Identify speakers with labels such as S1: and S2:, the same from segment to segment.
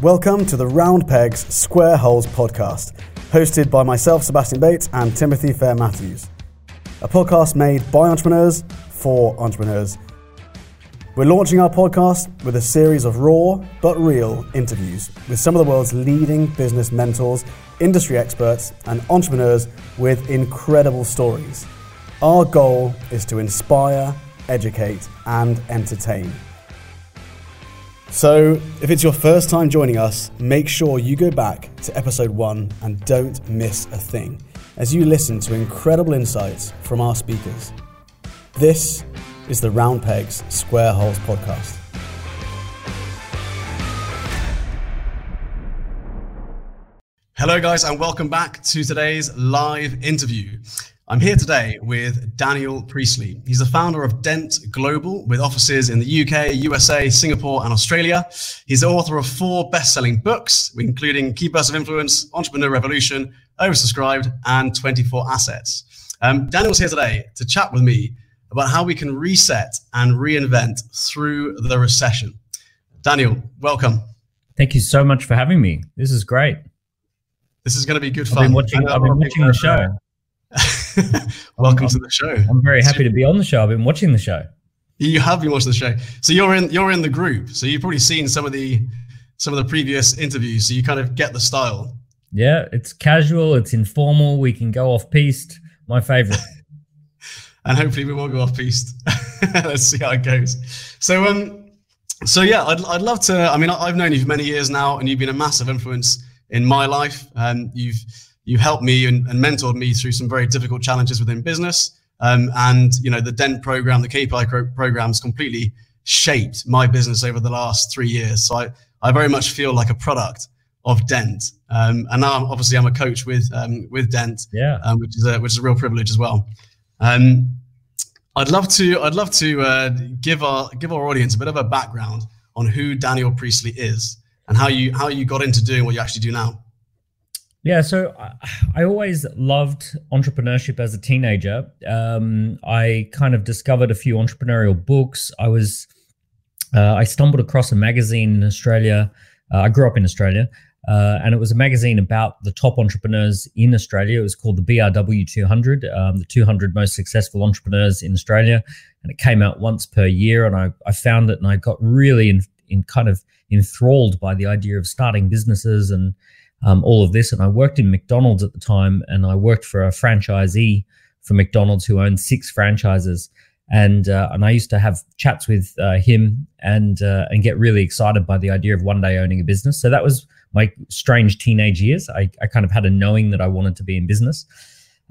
S1: Welcome to the Round Pegs Square Holes podcast, hosted by myself, Sebastian Bates, and Timothy Fair Matthews. A podcast made by entrepreneurs for entrepreneurs. We're launching our podcast with a series of raw but real interviews with some of the world's leading business mentors, industry experts, and entrepreneurs with incredible stories. Our goal is to inspire, educate, and entertain. So, if it's your first time joining us, make sure you go back to episode one and don't miss a thing as you listen to incredible insights from our speakers. This is the Round Pegs Square Holes podcast. Hello, guys, and welcome back to today's live interview. I'm here today with Daniel Priestley. He's the founder of Dent Global with offices in the UK, USA, Singapore, and Australia. He's the author of four best selling books, including Key Person of Influence, Entrepreneur Revolution, Oversubscribed, and 24 Assets. Um, Daniel's here today to chat with me about how we can reset and reinvent through the recession. Daniel, welcome.
S2: Thank you so much for having me. This is great.
S1: This is going to be good fun.
S2: I've been watching, I've been watching the show.
S1: Welcome I'm, to the show.
S2: I'm very happy to be on the show. I've been watching the show.
S1: You have been watching the show. So you're in you're in the group. So you've probably seen some of the some of the previous interviews. So you kind of get the style.
S2: Yeah, it's casual, it's informal, we can go off piste. My favorite.
S1: and hopefully we will go off piste. Let's see how it goes. So um so yeah, I'd I'd love to I mean I've known you for many years now and you've been a massive influence in my life. Um you've you helped me and, and, mentored me through some very difficult challenges within business. Um, and you know the Dent program, the KPI program, has completely shaped my business over the last three years. So I, I very much feel like a product of Dent. Um, and now, I'm, obviously, I'm a coach with um, with Dent,
S2: yeah,
S1: um, which is a which is a real privilege as well. Um, I'd love to I'd love to uh, give our give our audience a bit of a background on who Daniel Priestley is and how you how you got into doing what you actually do now.
S2: Yeah, so I always loved entrepreneurship as a teenager. Um, I kind of discovered a few entrepreneurial books. I was, uh, I stumbled across a magazine in Australia. Uh, I grew up in Australia, uh, and it was a magazine about the top entrepreneurs in Australia. It was called the BRW 200, um, the 200 most successful entrepreneurs in Australia, and it came out once per year. And I, I found it, and I got really in, in kind of enthralled by the idea of starting businesses and um, all of this. And I worked in McDonald's at the time, and I worked for a franchisee for McDonald's who owned six franchises. And uh, and I used to have chats with uh, him and uh, and get really excited by the idea of one day owning a business. So that was my strange teenage years. I, I kind of had a knowing that I wanted to be in business.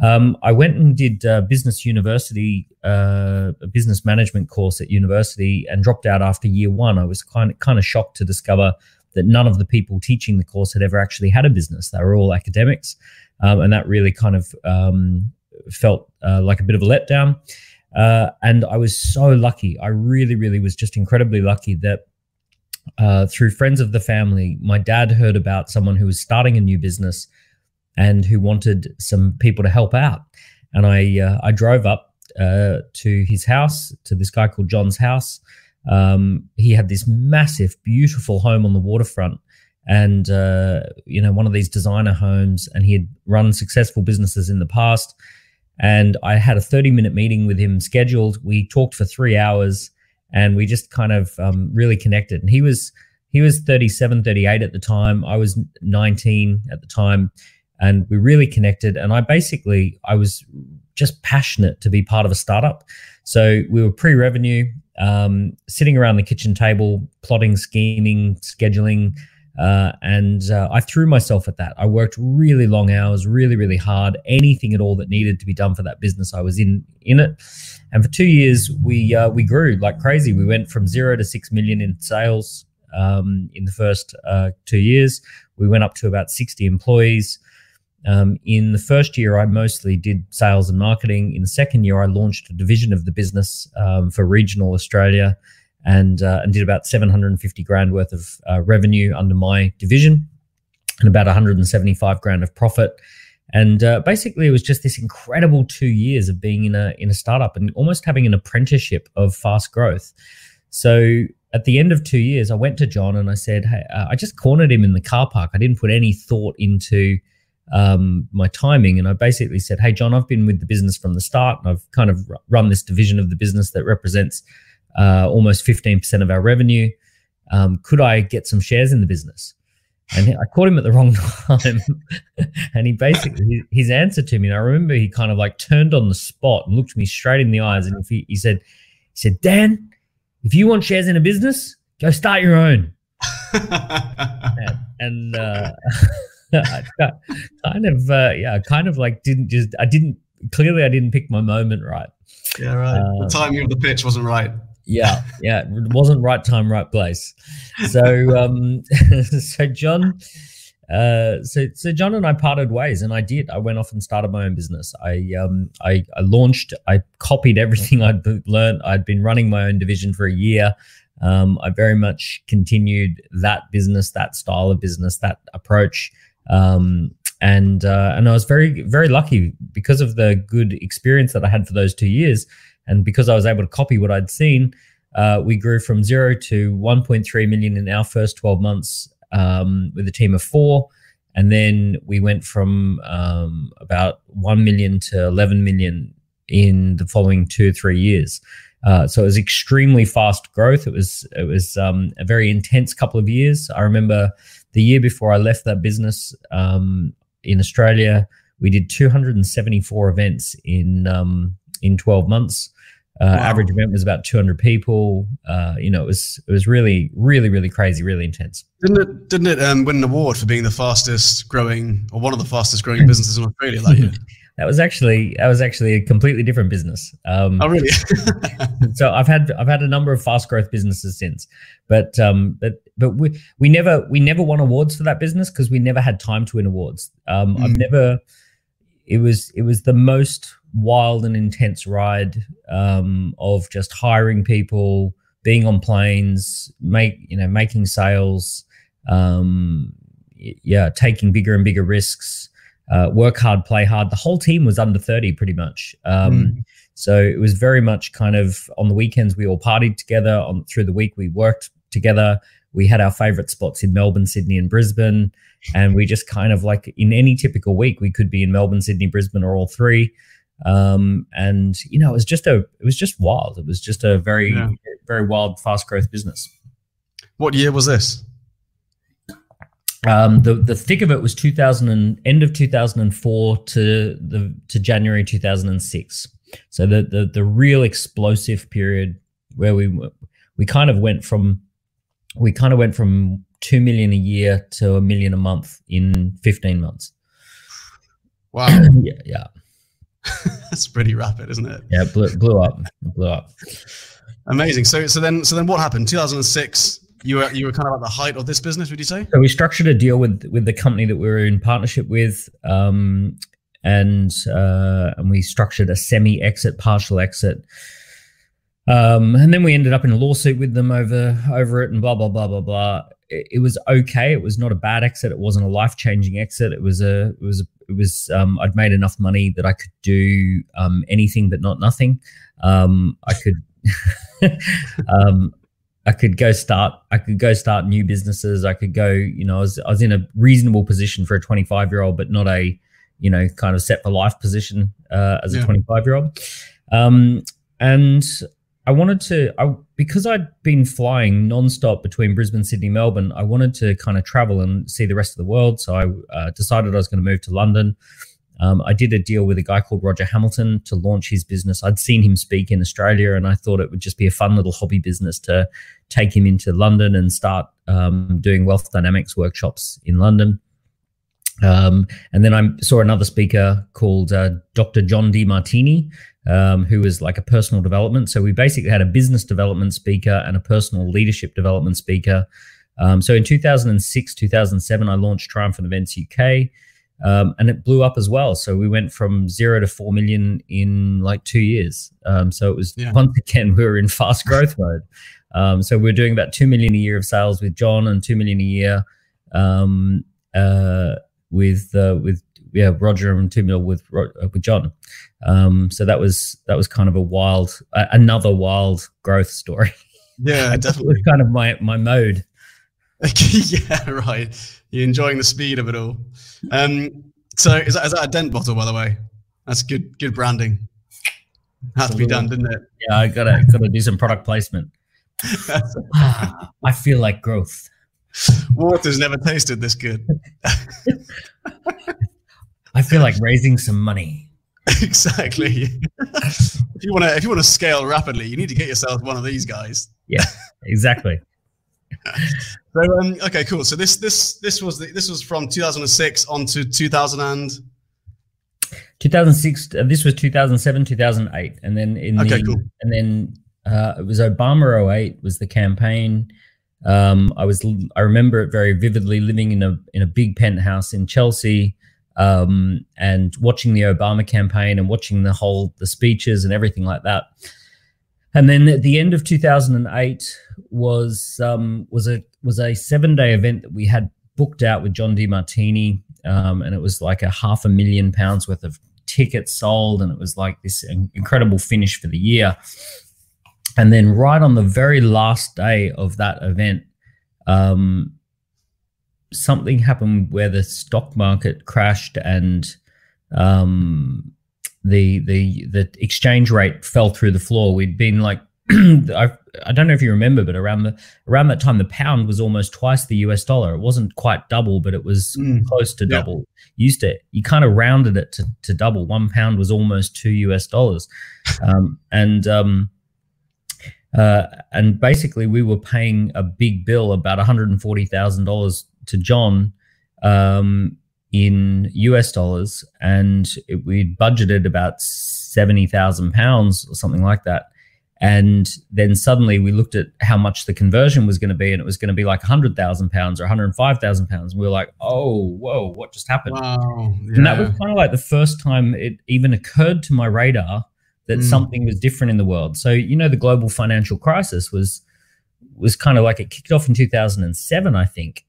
S2: Um, I went and did uh, business university, uh, a business management course at university, and dropped out after year one. I was kind of kind of shocked to discover that none of the people teaching the course had ever actually had a business. They were all academics. Um, and that really kind of um, felt uh, like a bit of a letdown. Uh, and I was so lucky. I really, really was just incredibly lucky that uh, through friends of the family, my dad heard about someone who was starting a new business and who wanted some people to help out. And I, uh, I drove up uh, to his house, to this guy called John's house. Um, he had this massive, beautiful home on the waterfront, and uh, you know, one of these designer homes. And he had run successful businesses in the past. And I had a 30 minute meeting with him scheduled. We talked for three hours, and we just kind of um, really connected. And he was he was 37, 38 at the time. I was 19 at the time, and we really connected. And I basically I was just passionate to be part of a startup. So we were pre-revenue um, sitting around the kitchen table, plotting, scheming, scheduling. Uh, and uh, I threw myself at that. I worked really long hours, really, really hard. Anything at all that needed to be done for that business, I was in in it. And for two years, we uh, we grew like crazy. We went from zero to six million in sales um, in the first uh, two years. We went up to about sixty employees. Um, in the first year, I mostly did sales and marketing. In the second year, I launched a division of the business um, for regional Australia and, uh, and did about 750 grand worth of uh, revenue under my division and about 175 grand of profit. And uh, basically, it was just this incredible two years of being in a in a startup and almost having an apprenticeship of fast growth. So at the end of two years, I went to John and I said, "Hey, uh, I just cornered him in the car park. I didn't put any thought into um, my timing, and I basically said, "Hey, John, I've been with the business from the start, and I've kind of run this division of the business that represents uh, almost fifteen percent of our revenue. Um, could I get some shares in the business?" And I caught him at the wrong time, and he basically his answer to me. And I remember he kind of like turned on the spot and looked me straight in the eyes, and he, he said, "He said, Dan." if you want shares in a business, go start your own. and, and uh, kind of, uh, yeah, kind of like didn't just, I didn't, clearly I didn't pick my moment right.
S1: Yeah, right. Um, the timing of the pitch wasn't right.
S2: Yeah, yeah, it wasn't right time, right place. So, um, so John, uh, so so John and I parted ways, and I did. I went off and started my own business. I um I, I launched. I copied everything I'd learned. I'd been running my own division for a year. Um, I very much continued that business, that style of business, that approach. Um, and uh, and I was very very lucky because of the good experience that I had for those two years, and because I was able to copy what I'd seen. Uh, we grew from zero to 1.3 million in our first 12 months um, with a team of four. And then we went from um, about 1 million to 11 million in the following two or three years. Uh, so it was extremely fast growth. It was it was um, a very intense couple of years. I remember the year before I left that business um, in Australia, we did 274 events in um, in 12 months. Uh, wow. Average event was about 200 people. Uh, you know, it was it was really, really, really crazy, really intense.
S1: Didn't it? Didn't it um, win an award for being the fastest growing or one of the fastest growing businesses in Australia that year?
S2: That was actually that was actually a completely different business.
S1: Um, oh, really?
S2: so I've had I've had a number of fast growth businesses since, but um, but but we we never we never won awards for that business because we never had time to win awards. Um, mm. I've never. It was it was the most wild and intense ride um, of just hiring people, being on planes, make you know making sales, um, yeah, taking bigger and bigger risks. Uh, work hard, play hard. The whole team was under thirty, pretty much. Um, mm. So it was very much kind of on the weekends we all partied together. On through the week we worked together. We had our favorite spots in Melbourne, Sydney, and Brisbane, and we just kind of like in any typical week we could be in Melbourne, Sydney, Brisbane, or all three um, and you know it was just a it was just wild it was just a very yeah. very wild fast growth business
S1: what year was this
S2: um, the the thick of it was 2000 and end of 2004 to the to January 2006 so the the the real explosive period where we we kind of went from we kind of went from 2 million a year to a million a month in 15 months
S1: wow
S2: yeah yeah
S1: That's pretty rapid, isn't it?
S2: Yeah, blew, blew up, blew up.
S1: Amazing. So, so then, so then, what happened? 2006. You were you were kind of at the height of this business. Would you say?
S2: So we structured a deal with with the company that we were in partnership with, um, and uh, and we structured a semi exit, partial exit. Um, and then we ended up in a lawsuit with them over over it, and blah blah blah blah blah. It, it was okay. It was not a bad exit. It wasn't a life changing exit. It was a it was a it was um, I'd made enough money that I could do um, anything but not nothing. Um, I could um, I could go start I could go start new businesses. I could go you know I was I was in a reasonable position for a 25 year old, but not a you know kind of set for life position uh, as a 25 year old. Um, and I wanted to, I, because I'd been flying nonstop between Brisbane, Sydney, Melbourne, I wanted to kind of travel and see the rest of the world. So I uh, decided I was going to move to London. Um, I did a deal with a guy called Roger Hamilton to launch his business. I'd seen him speak in Australia, and I thought it would just be a fun little hobby business to take him into London and start um, doing wealth dynamics workshops in London. Um, and then I saw another speaker called uh, Dr. John Demartini, um, who was like a personal development. So we basically had a business development speaker and a personal leadership development speaker. Um, so in 2006, 2007, I launched Triumphant Events UK. Um, and it blew up as well. So we went from zero to four million in like two years. Um, so it was yeah. once again we were in fast growth mode. Um, so we are doing about two million a year of sales with John and two million a year um, uh, with uh, with yeah Roger and two mil with uh, with John. Um, so that was that was kind of a wild, uh, another wild growth story.
S1: Yeah, definitely.
S2: Kind of my my mode.
S1: yeah, right. You're enjoying the speed of it all. Um, so is that, is that a dent bottle, by the way? That's good good branding. Had to be done, didn't it?
S2: Yeah, I gotta gotta do some product placement. I feel like growth.
S1: Water's never tasted this good.
S2: I feel like raising some money.
S1: exactly. if you want to, if you want to scale rapidly, you need to get yourself one of these guys.
S2: Yeah, exactly.
S1: So um, okay, cool. So this this this was the, this was from 2006 on to 2000 and
S2: 2006. Uh, this was 2007, 2008, and then in
S1: okay,
S2: the,
S1: cool.
S2: and then uh, it was Obama 08 was the campaign. Um, I was I remember it very vividly, living in a in a big penthouse in Chelsea, um, and watching the Obama campaign and watching the whole the speeches and everything like that. And then at the end of 2008 was um, was a was a seven day event that we had booked out with John Demartini, um, and it was like a half a million pounds worth of tickets sold, and it was like this incredible finish for the year. And then right on the very last day of that event, um, something happened where the stock market crashed and um, the the the exchange rate fell through the floor. We'd been like I, I don't know if you remember, but around the around that time, the pound was almost twice the US dollar. It wasn't quite double, but it was mm. close to yeah. double. Used to you kind of rounded it to, to double. One pound was almost two US dollars, um, and um, uh, and basically we were paying a big bill, about one hundred and forty thousand dollars to John um, in US dollars, and it, we budgeted about seventy thousand pounds or something like that and then suddenly we looked at how much the conversion was going to be, and it was going to be like hundred thousand pounds or one hundred five thousand pounds. And we were like, "Oh, whoa, what just happened?"
S1: Wow,
S2: yeah. And that was kind of like the first time it even occurred to my radar that mm. something was different in the world. So you know, the global financial crisis was was kind of like it kicked off in two thousand and seven, I think,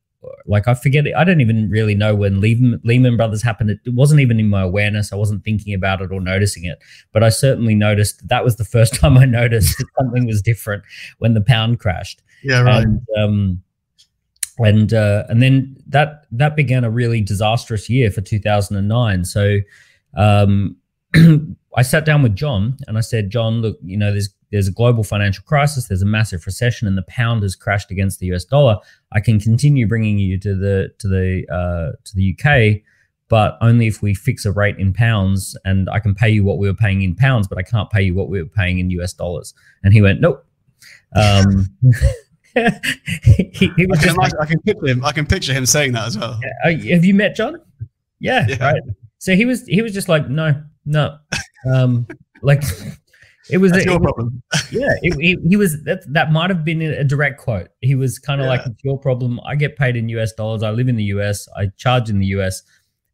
S2: like I forget it. I don't even really know when Lehman, Lehman Brothers happened. It, wasn't even in my awareness. I wasn't thinking about it or noticing it. But I certainly noticed that was the first time I noticed that something was different when the pound crashed.
S1: Yeah, right.
S2: And, um, and uh, and then that that began a really disastrous year for 2009. So um, I sat down with John and I said, John, look, you know, there's there's a global financial crisis, there's a massive recession, and the pound has crashed against the US dollar. I can continue bringing you to the to the uh, to the UK, but only if we fix a rate in pounds, and I can pay you what we were paying in pounds, but I can't pay you what we were paying in US dollars. And he went, nope. Um,
S1: he, he I, can like, I, can picture him. I can picture him saying that as well.
S2: Uh, have you met John? Yeah, yeah, right. So he was he was just like, no, no, um, like it was
S1: That's
S2: a,
S1: your problem.
S2: yeah, it, it, he was that. That might have been a direct quote. He was kind of yeah. like, "It's your problem. I get paid in US dollars. I live in the US. I charge in the US.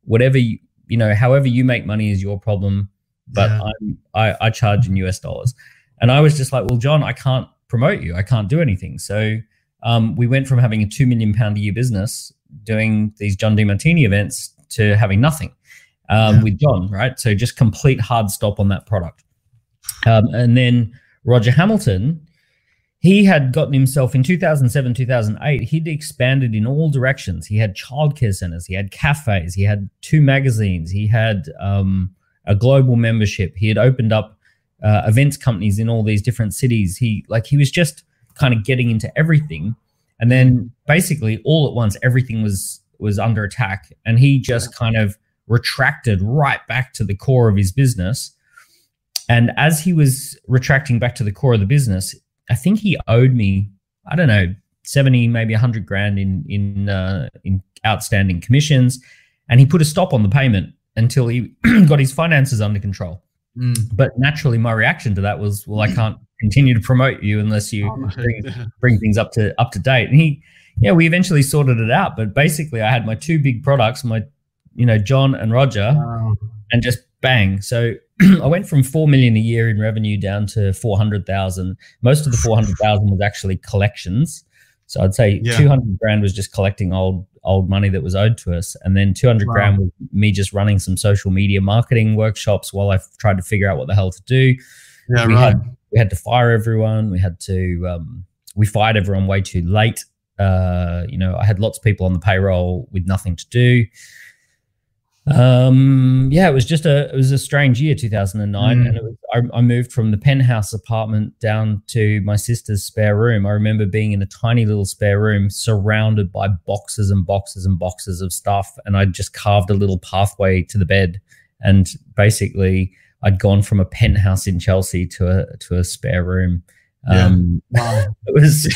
S2: Whatever you, you know, however you make money is your problem. But yeah. I'm, I, I charge in US dollars." And I was just like, "Well, John, I can't promote you. I can't do anything." So um, we went from having a two million pound a year business doing these John D. Demartini events to having nothing um, yeah. with John. Right. So just complete hard stop on that product. Um, and then Roger Hamilton, he had gotten himself in 2007, 2008, he'd expanded in all directions. He had childcare centers, he had cafes, he had two magazines, he had um, a global membership, he had opened up uh, events companies in all these different cities. He like he was just kind of getting into everything, and then basically all at once everything was was under attack, and he just kind of retracted right back to the core of his business and as he was retracting back to the core of the business, I think he owed me, I don't know, 70, maybe 100 grand in, in, uh, in outstanding commissions. And he put a stop on the payment until he got his finances under control. Mm. But naturally, my reaction to that was, well, I can't continue to promote you unless you oh, bring, bring things up to up to date. And he, yeah, we eventually sorted it out. But basically, I had my two big products, my, you know, John and Roger, wow. and just bang. So I went from four million a year in revenue down to four hundred thousand. Most of the four hundred thousand was actually collections. So I'd say yeah. two hundred grand was just collecting old old money that was owed to us, and then two hundred wow. grand was me just running some social media marketing workshops while I tried to figure out what the hell to do.
S1: Yeah,
S2: we
S1: right.
S2: Had, we had to fire everyone. We had to um, we fired everyone way too late. Uh, you know, I had lots of people on the payroll with nothing to do. Um, yeah, it was just a it was a strange year, 2009, mm. and was, I, I, moved from the penthouse apartment down to my sister's spare room. I remember being in a tiny little spare room, surrounded by boxes and boxes and boxes of stuff, and I just carved a little pathway to the bed, and basically I'd gone from a penthouse in Chelsea to a to a spare room. Um, yeah. wow. it was it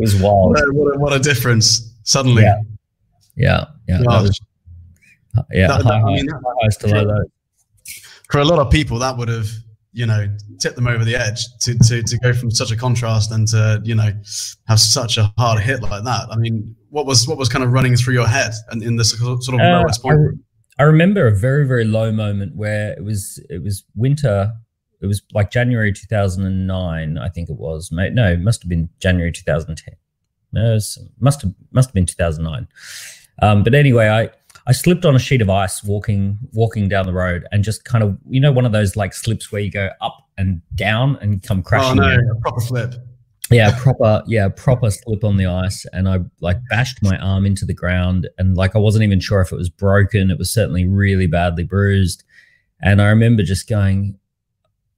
S2: was wild.
S1: What a, what a, difference suddenly.
S2: Yeah, yeah, yeah. Wow. Was, yeah, that, that, I mean, that,
S1: for, for a lot of people, that would have you know tipped them over the edge to, to to go from such a contrast and to you know have such a hard hit like that. I mean, what was what was kind of running through your head and in this sort of uh, lowest point?
S2: I, I remember a very very low moment where it was it was winter. It was like January 2009, I think it was. Mate, no, it must have been January 2010. No, must have must have been 2009. Um, but anyway, I I slipped on a sheet of ice walking walking down the road and just kind of you know one of those like slips where you go up and down and come crashing.
S1: Oh no,
S2: down.
S1: proper flip.
S2: Yeah, proper yeah, proper slip on the ice and I like bashed my arm into the ground and like I wasn't even sure if it was broken. It was certainly really badly bruised. And I remember just going,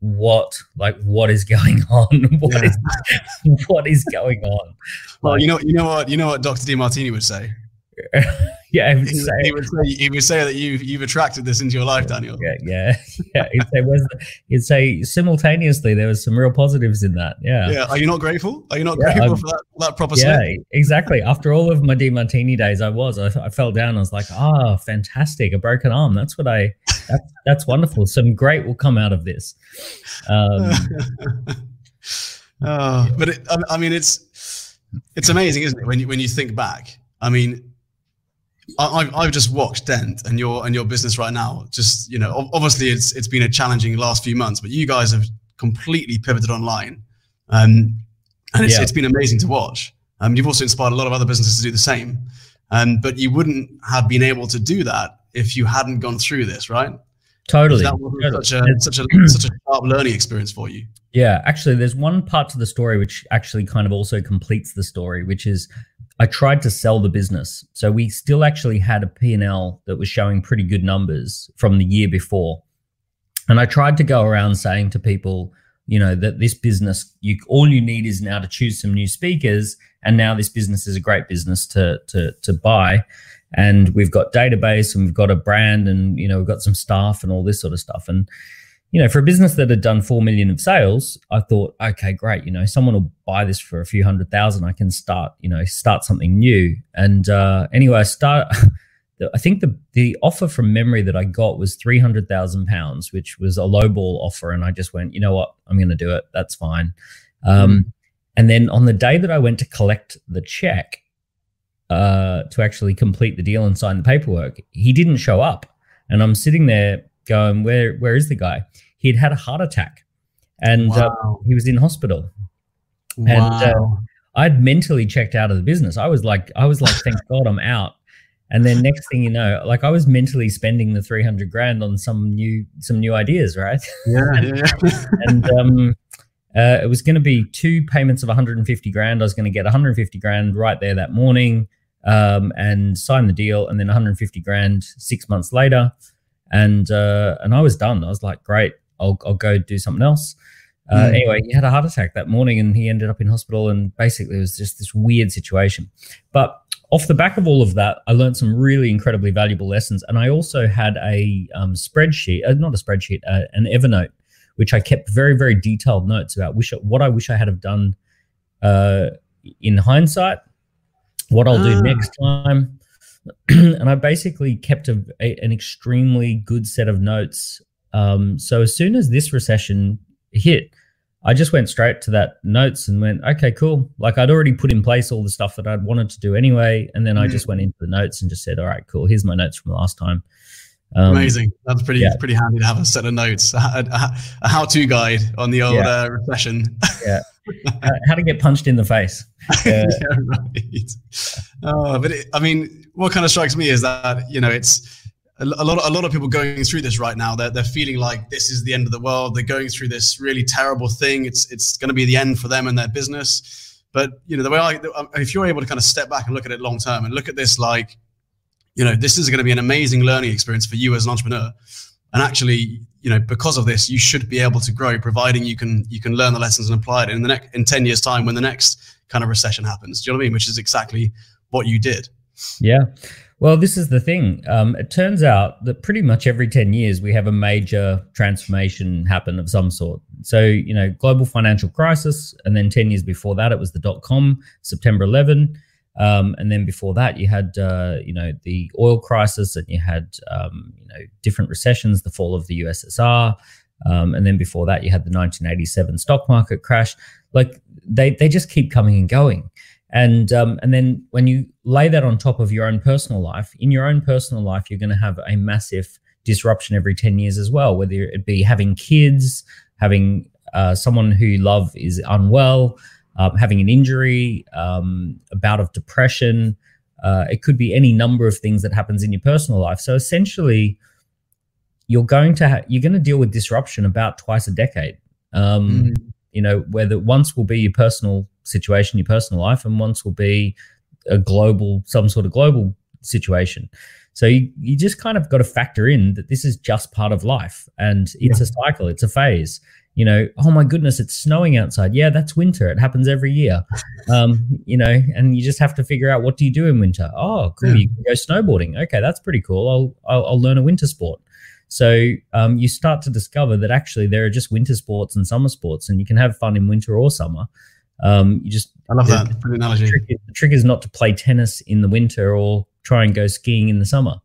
S2: what like what is going on what yeah. is, what is going on
S1: well like, you know you know what you know what dr Demartini would say
S2: yeah,
S1: he, say, he, would say, he would say that you've you've attracted this into your life, Daniel.
S2: Yeah, yeah, yeah. He'd say, he'd say simultaneously there was some real positives in that. Yeah.
S1: Yeah. Are you not grateful? Are you not yeah, grateful I'm, for that, that proper?
S2: Yeah, exactly. After all of my Demartini days, I was. I, I fell down. I was like, ah, oh, fantastic, a broken arm. That's what I. That's, that's wonderful. Some great will come out of this. Um,
S1: oh, but it, I mean, it's it's amazing, isn't it? When you when you think back. I mean, I, I've just watched Dent and your and your business right now. Just you know, obviously it's it's been a challenging last few months, but you guys have completely pivoted online, um, and it's, yeah. it's been amazing to watch. Um, you've also inspired a lot of other businesses to do the same, um, but you wouldn't have been able to do that if you hadn't gone through this, right?
S2: Totally.
S1: That
S2: was
S1: totally. such a such a such a sharp learning experience for you.
S2: Yeah, actually, there's one part to the story which actually kind of also completes the story, which is I tried to sell the business. So we still actually had a P&L that was showing pretty good numbers from the year before. And I tried to go around saying to people, you know, that this business, you all you need is now to choose some new speakers. And now this business is a great business to to to buy. And we've got database and we've got a brand and you know, we've got some staff and all this sort of stuff. And you know, for a business that had done four million of sales, I thought, okay, great. You know, someone will buy this for a few hundred thousand. I can start, you know, start something new. And uh, anyway, I start. I think the the offer from memory that I got was three hundred thousand pounds, which was a lowball offer, and I just went, you know what, I'm going to do it. That's fine. Um, mm And then on the day that I went to collect the check uh, to actually complete the deal and sign the paperwork, he didn't show up, and I'm sitting there going, where where is the guy? He'd had a heart attack, and uh, wow. uh, he was in hospital. Wow. And uh, I'd mentally checked out of the business. I was like, I was like, thank God I'm out. And then next thing you know, like I was mentally spending the 300 grand on some new some new ideas, right?
S1: Yeah, and,
S2: yeah. and um, uh, it was going to be two payments of 150 grand. I was going to get 150 grand right there that morning um, and sign the deal, and then 150 grand six months later and uh, and I was done. I was like, great, I'll I'll go do something else. Uh, mm. Anyway, he had a heart attack that morning, and he ended up in hospital. And basically, it was just this weird situation. But off the back of all of that, I learned some really incredibly valuable lessons. And I also had a um, spreadsheet, uh, not a spreadsheet, uh, an Evernote, which I kept very, very detailed notes about wish, what I wish I had have done uh, in hindsight, what I'll ah. do next time, and I basically kept a, a, an extremely good set of notes. Um, so as soon as this recession hit, I just went straight to that notes and went, okay, cool. Like I'd already put in place all the stuff that I'd wanted to do anyway. And then I just went into the notes and just said, all right, cool. Here's my notes from last time.
S1: Um, Amazing. That's pretty yeah. pretty handy to have a set of notes, a, a, a how-to guide on the old yeah. uh, recession.
S2: yeah. Uh, how to get punched in the face.
S1: yeah, right. Oh, but it, I mean, what kind of strikes me is that you know it's a, lot. Of, a lot of people going through this right now. They're they're feeling like this is the end of the world. They're going through this really terrible thing. It's it's going to be the end for them and their business. But you know, the way I, um, if you're able to kind of step back and look at it long term and look at this like, you know, this is going to be an amazing learning experience for you as an entrepreneur. And actually, you know, because of this, you should be able to grow, providing you can you can learn the lessons and apply it in the next in ten years' time when the next kind of recession happens. Do you know what I mean? Which is exactly what you did.
S2: Yeah. Well, this is the thing. Um, it turns out that pretty much every 10 years we have a major transformation happen of some sort. So, you know, global financial crisis. And then 10 years before that, it was the dot com, September 11. Um, and then before that, you had, uh, you know, the oil crisis and you had, um, you know, different recessions, the fall of the USSR. Um, and then before that, you had the 1987 stock market crash. Like they, they just keep coming and going. And um, and then when you lay that on top of your own personal life, in your own personal life, you're going to have a massive disruption every 10 years as well, whether it be having kids, having uh, someone who you love is unwell, um, having an injury, um, a bout of depression. Uh, it could be any number of things that happens in your personal life. So essentially, you're going to ha- you're going to deal with disruption about twice a decade. Um, mm. You know, whether once will be your personal situation, your personal life, and once will be a global, some sort of global situation. So you, you just kind of got to factor in that this is just part of life and it's yeah. a cycle, it's a phase. You know, oh my goodness, it's snowing outside. Yeah, that's winter. It happens every year. Um, you know, and you just have to figure out what do you do in winter? Oh, cool. Yeah. You can go snowboarding. Okay, that's pretty cool. I'll, I'll, I'll learn a winter sport. So um, you start to discover that actually there are just winter sports and summer sports, and you can have fun in winter or summer. Um, you just
S1: I love that. The, analogy.
S2: The trick, is, the trick is not to play tennis in the winter or try and go skiing in the summer.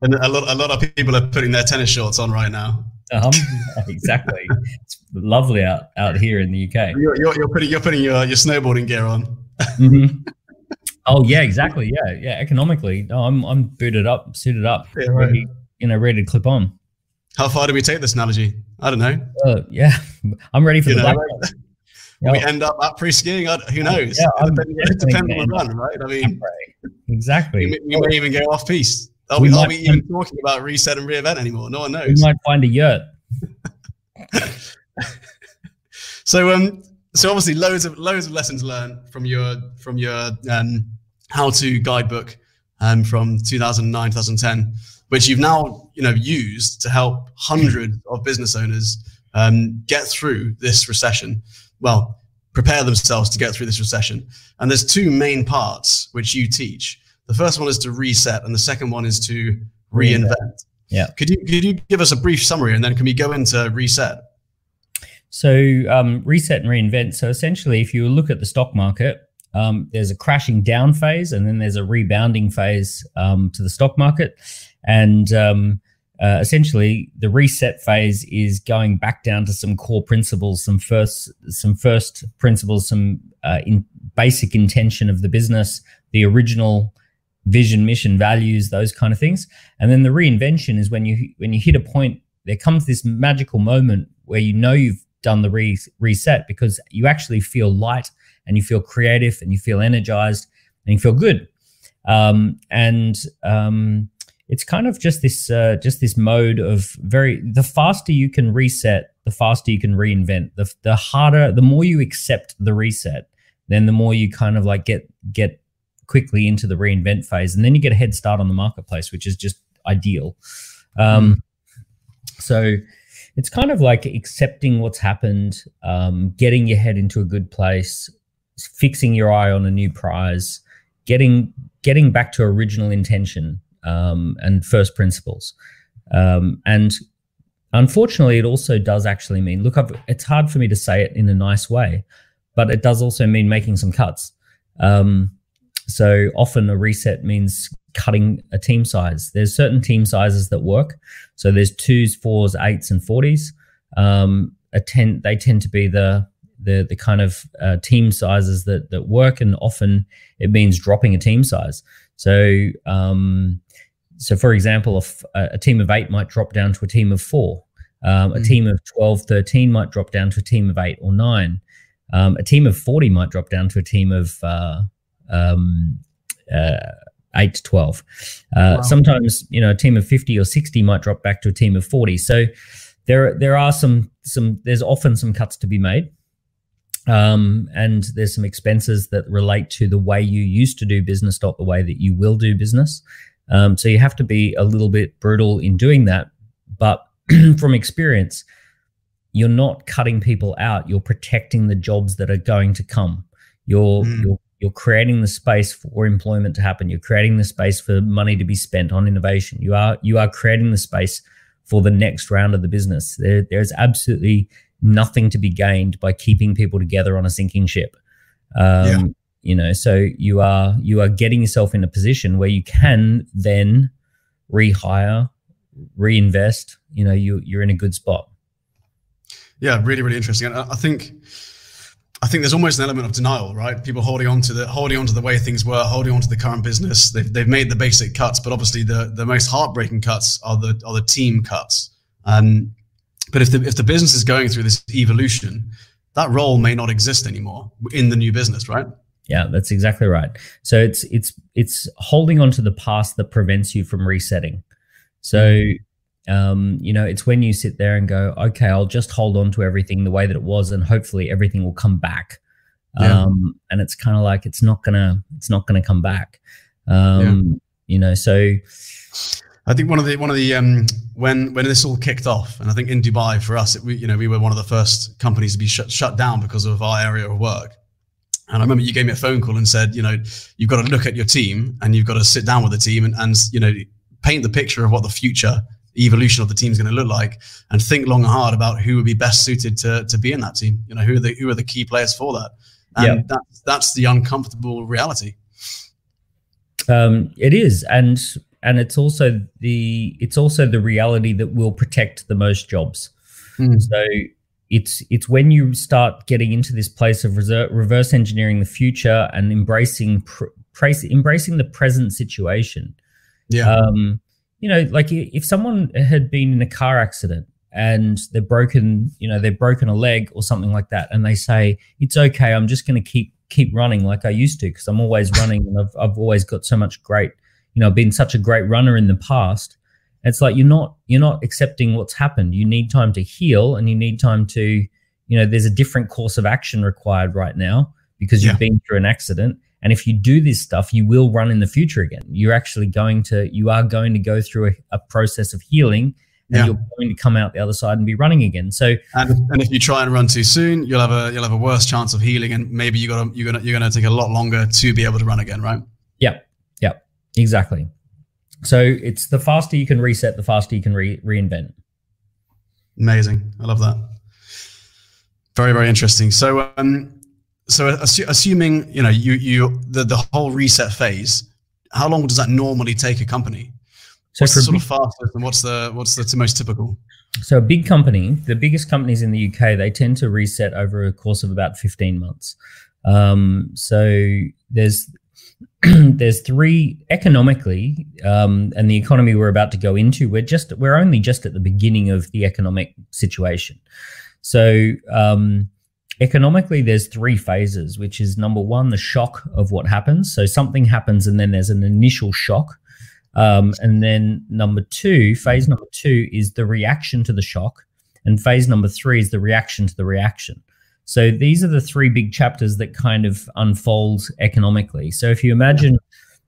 S1: And a lot, a lot of people are putting their tennis shorts on right now.
S2: Um, exactly. it's lovely out, out here in the UK.
S1: You're, you're, you're putting you're putting your, your snowboarding gear on.
S2: mm-hmm. Oh yeah, exactly. Yeah, yeah. Economically, no, I'm I'm booted up, suited up, yeah, ready, right. You know, ready to clip on.
S1: How far do we take this analogy? I don't know.
S2: Uh, yeah, I'm ready for you the know,
S1: Yep. We end up up free skiing. Who knows? Yeah, it depends, it depends on the run, right? I mean,
S2: exactly.
S1: We, we may even go off piste. Are we, we are we even find, talking about reset and reinvent anymore? No one knows.
S2: We might find a yurt.
S1: so, um, so obviously, loads of loads of lessons learned from your from your um, how to guidebook um, from 2009 2010, which you've now you know used to help hundreds of business owners um, get through this recession well, prepare themselves to get through this recession. And there's two main parts which you teach. The first one is to reset, and the second one is to reinvent.
S2: Yeah.
S1: Could you could you give us a brief summary, and then can we go into reset?
S2: So um, reset and reinvent. So essentially, if you look at the stock market, um, there's a crashing down phase, and then there's a rebounding phase um, to the stock market, and um, uh, essentially the reset phase is going back down to some core principles some first some first principles some uh, in basic intention of the business the original vision mission values those kind of things. And then the reinvention is when you when you hit a point there comes this magical moment where you know you've done the re- reset because you actually feel light and you feel creative and you feel energized and you feel good. Um, and um, it's kind of just this uh, just this mode of very the faster you can reset the faster you can reinvent. The, the harder the more you accept the reset then the more you kind of like get get quickly into the reinvent phase and then you get a head start on the marketplace which is just ideal. Um, mm. so it's kind of like accepting what's happened um, getting your head into a good place fixing your eye on a new prize getting getting back to original intention um, and first principles. Um, and unfortunately, it also does actually mean look, I've, it's hard for me to say it in a nice way, but it does also mean making some cuts. Um, so often a reset means cutting a team size. There's certain team sizes that work. So there's twos, fours, eights, and forties. Um, a ten, they tend to be the the the kind of uh, team sizes that that work, and often it means dropping a team size. So um, so, for example, a, a, team of eight might drop down to a team of four. Um, a mm. team of 12, 13 might drop down to a team of eight or nine. Um, a team of 40 might drop down to a team of uh, um, uh, 8 to 12. Uh, wow. Sometimes, you know, a team of 50 or 60 might drop back to a team of 40. So there, there are some, some, there's often some cuts to be made. Um, and there's some expenses that relate to the way you used to do business, not the way that you will do business. Um, so you have to be a little bit brutal in doing that. But from experience, you're not cutting people out. You're protecting the jobs that are going to come. You're mm. you're you're creating the space for employment to happen. You're creating the space for money to be spent on innovation. You are you are creating the space for the next round of the business. There, there's absolutely nothing to be gained by keeping people together on a sinking ship. Um, yeah. You know, so you are you are getting yourself in a position where you can then rehire, reinvest. You know, you you're in a good spot.
S1: Yeah, really, really interesting. And I think I think there's almost an element of denial, right? People holding on to the holding on to the way things were, holding on to the current business. They've, they've made the basic cuts, but obviously the the most heartbreaking cuts are the are the team cuts. Um, but if the if the business is going through this evolution, that role may not exist anymore in the new business, right?
S2: Yeah, that's exactly right. So it's it's it's holding on to the past that prevents you from resetting. So um, you know, it's when you sit there and go, okay, I'll just hold on to everything the way that it was, and hopefully everything will come back. Yeah. Um, and it's kind of like it's not gonna it's not gonna come back. Um, yeah. You know, so
S1: I think one of the one of the um, when when this all kicked off, and I think in Dubai for us, it, we you know we were one of the first companies to be shut shut down because of our area of work. And I remember you gave me a phone call and said, you know, you've got to look at your team and you've got to sit down with the team and, and you know paint the picture of what the future evolution of the team is going to look like and think long and hard about who would be best suited to to be in that team. You know, who are the who are the key players for that. And yep. that's that's the uncomfortable reality.
S2: Um, it is, and and it's also the it's also the reality that will protect the most jobs. Mm. So it's it's when you start getting into this place of reserve, reverse engineering the future and embracing pr- embracing the present situation.
S1: Yeah.
S2: Um, you know, like if someone had been in a car accident and they've broken, you know, they've broken a leg or something like that, and they say it's okay, I'm just going to keep keep running like I used to because I'm always running and I've I've always got so much great, you know, I've been such a great runner in the past. It's like you're not you're not accepting what's happened. You need time to heal and you need time to, you know, there's a different course of action required right now because you've been through an accident and if you do this stuff, you will run in the future again. You're actually going to, you are going to go through a, a process of healing and yeah. you're going to come out the other side and be running again. So,
S1: and, and if you try and run too soon, you'll have a you'll have a worse chance of healing, and maybe you got you're gonna you're gonna take a lot longer to be able to run again, right?
S2: Yeah, yeah, exactly. So it's the faster you can reset, the faster you can re- reinvent.
S1: Amazing, I love that. Very very interesting. So, um, so assu- assuming you know you you the, the whole reset phase how long does that normally take a company so what's the sort big, of fastest and what's the what's the most typical
S2: so a big company the biggest companies in the uk they tend to reset over a course of about 15 months um, so there's there's three economically um, and the economy we're about to go into we're just we're only just at the beginning of the economic situation. So um, economically there's three phases which is number one the shock of what happens. So something happens and then there's an initial shock. Um, and then number two phase number two is the reaction to the shock. And phase number three is the reaction to the reaction so these are the three big chapters that kind of unfold economically. So if you imagine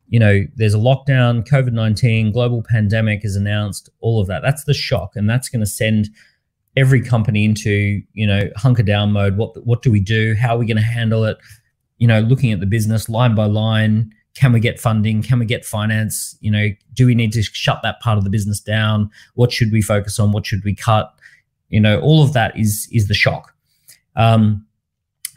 S2: you know there's a lockdown covid-19 global pandemic is announced all of that that's the shock and that's going to send every company into you know hunker down mode. What what do we do? How are we going to handle it? You know looking at the business line by line can we get funding? Can we get finance? You know do we need to shut that part of the business down? What should we focus on? What should we cut? You know all of that is is the shock um,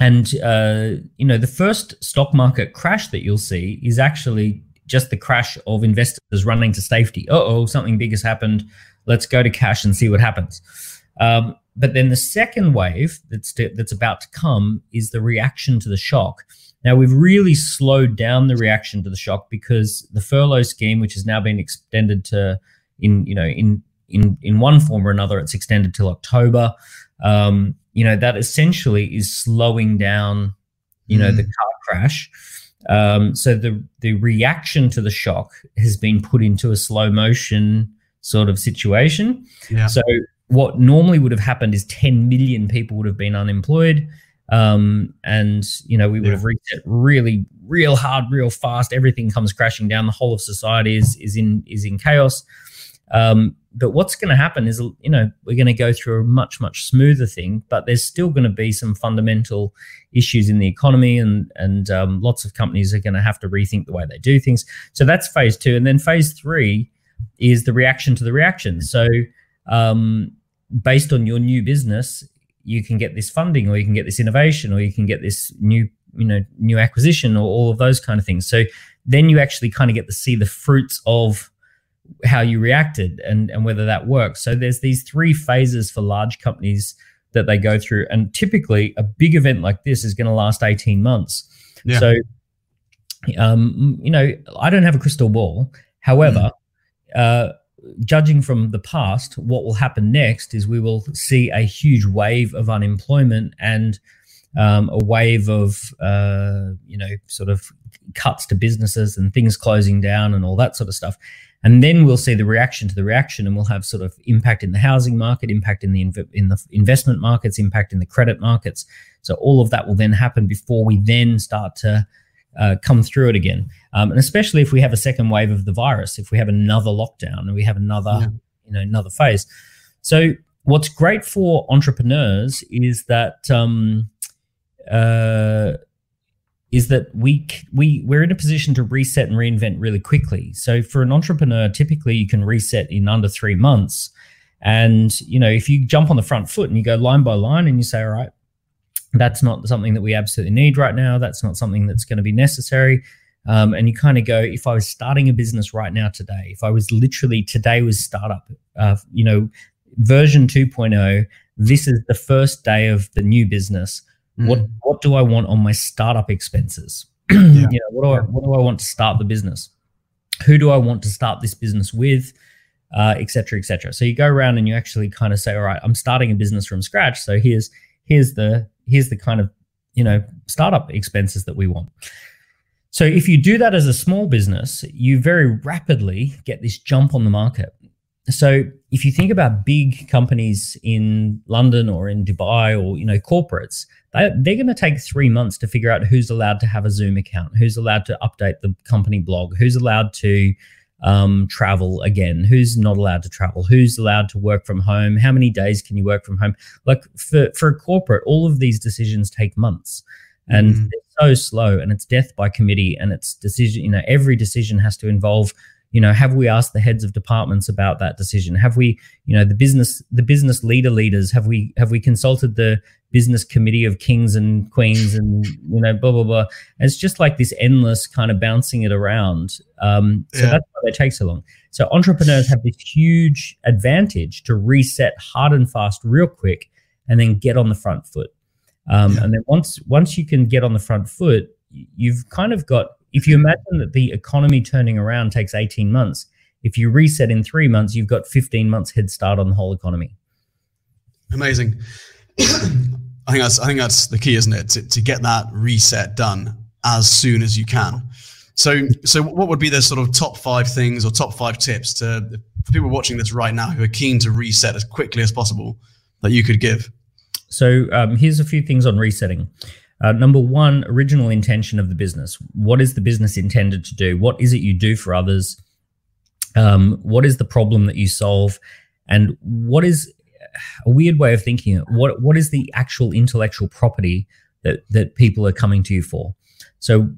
S2: and uh, you know the first stock market crash that you'll see is actually just the crash of investors running to safety oh something big has happened let's go to cash and see what happens um, but then the second wave that's to, that's about to come is the reaction to the shock. Now we've really slowed down the reaction to the shock because the furlough scheme, which has now been extended to in you know in in in one form or another, it's extended till October. Um, you know that essentially is slowing down you know mm. the car crash. Um, so the the reaction to the shock has been put into a slow motion sort of situation. Yeah. So what normally would have happened is 10 million people would have been unemployed. Um, and you know, we would yeah. have reset really, real hard, real fast. Everything comes crashing down. The whole of society is is in is in chaos. Um, but what's going to happen is, you know, we're going to go through a much, much smoother thing, but there's still going to be some fundamental issues in the economy, and and um, lots of companies are going to have to rethink the way they do things. So that's phase two, and then phase three is the reaction to the reaction. So um, based on your new business, you can get this funding, or you can get this innovation, or you can get this new, you know, new acquisition, or all of those kind of things. So then you actually kind of get to see the fruits of how you reacted and and whether that works. So there's these three phases for large companies that they go through, and typically a big event like this is going to last 18 months. Yeah. So, um, you know, I don't have a crystal ball. However, mm. uh, judging from the past, what will happen next is we will see a huge wave of unemployment and um, a wave of uh, you know sort of cuts to businesses and things closing down and all that sort of stuff. And then we'll see the reaction to the reaction, and we'll have sort of impact in the housing market, impact in the inv- in the investment markets, impact in the credit markets. So all of that will then happen before we then start to uh, come through it again. Um, and especially if we have a second wave of the virus, if we have another lockdown and we have another, yeah. you know, another phase. So what's great for entrepreneurs is that um, uh, is that we we we're in a position to reset and reinvent really quickly. So for an entrepreneur, typically you can reset in under three months. And you know, if you jump on the front foot and you go line by line and you say, all right, that's not something that we absolutely need right now. That's not something that's going to be necessary. Um, and you kind of go, if I was starting a business right now today, if I was literally today was startup, uh, you know, version 2.0, this is the first day of the new business Mm. What what do I want on my startup expenses? yeah. you know, what do I what do I want to start the business? Who do I want to start this business with? Uh, et cetera, et cetera. So you go around and you actually kind of say, all right, I'm starting a business from scratch. So here's here's the here's the kind of you know startup expenses that we want. So if you do that as a small business, you very rapidly get this jump on the market. So if you think about big companies in London or in Dubai or you know corporates, they, they're going to take three months to figure out who's allowed to have a Zoom account, who's allowed to update the company blog, who's allowed to um, travel again, who's not allowed to travel, who's allowed to work from home, how many days can you work from home? Like for for a corporate, all of these decisions take months, and mm. they're so slow, and it's death by committee, and it's decision. You know, every decision has to involve you know have we asked the heads of departments about that decision? Have we you know the business the business leader leaders have we have we consulted the business committee of kings and queens and you know blah blah blah? And it's just like this endless kind of bouncing it around. Um, so yeah. that's why they take so long. So entrepreneurs have this huge advantage to reset hard and fast real quick and then get on the front foot. Um, yeah. and then once once you can get on the front foot you've kind of got if you imagine that the economy turning around takes 18 months, if you reset in three months, you've got 15 months head start on the whole economy.
S1: Amazing. I think that's I think that's the key, isn't it? To, to get that reset done as soon as you can. So so what would be the sort of top five things or top five tips to for people watching this right now who are keen to reset as quickly as possible that you could give?
S2: So um, here's a few things on resetting. Uh, number one, original intention of the business. What is the business intended to do? What is it you do for others? Um, what is the problem that you solve? And what is a weird way of thinking? What what is the actual intellectual property that that people are coming to you for? So,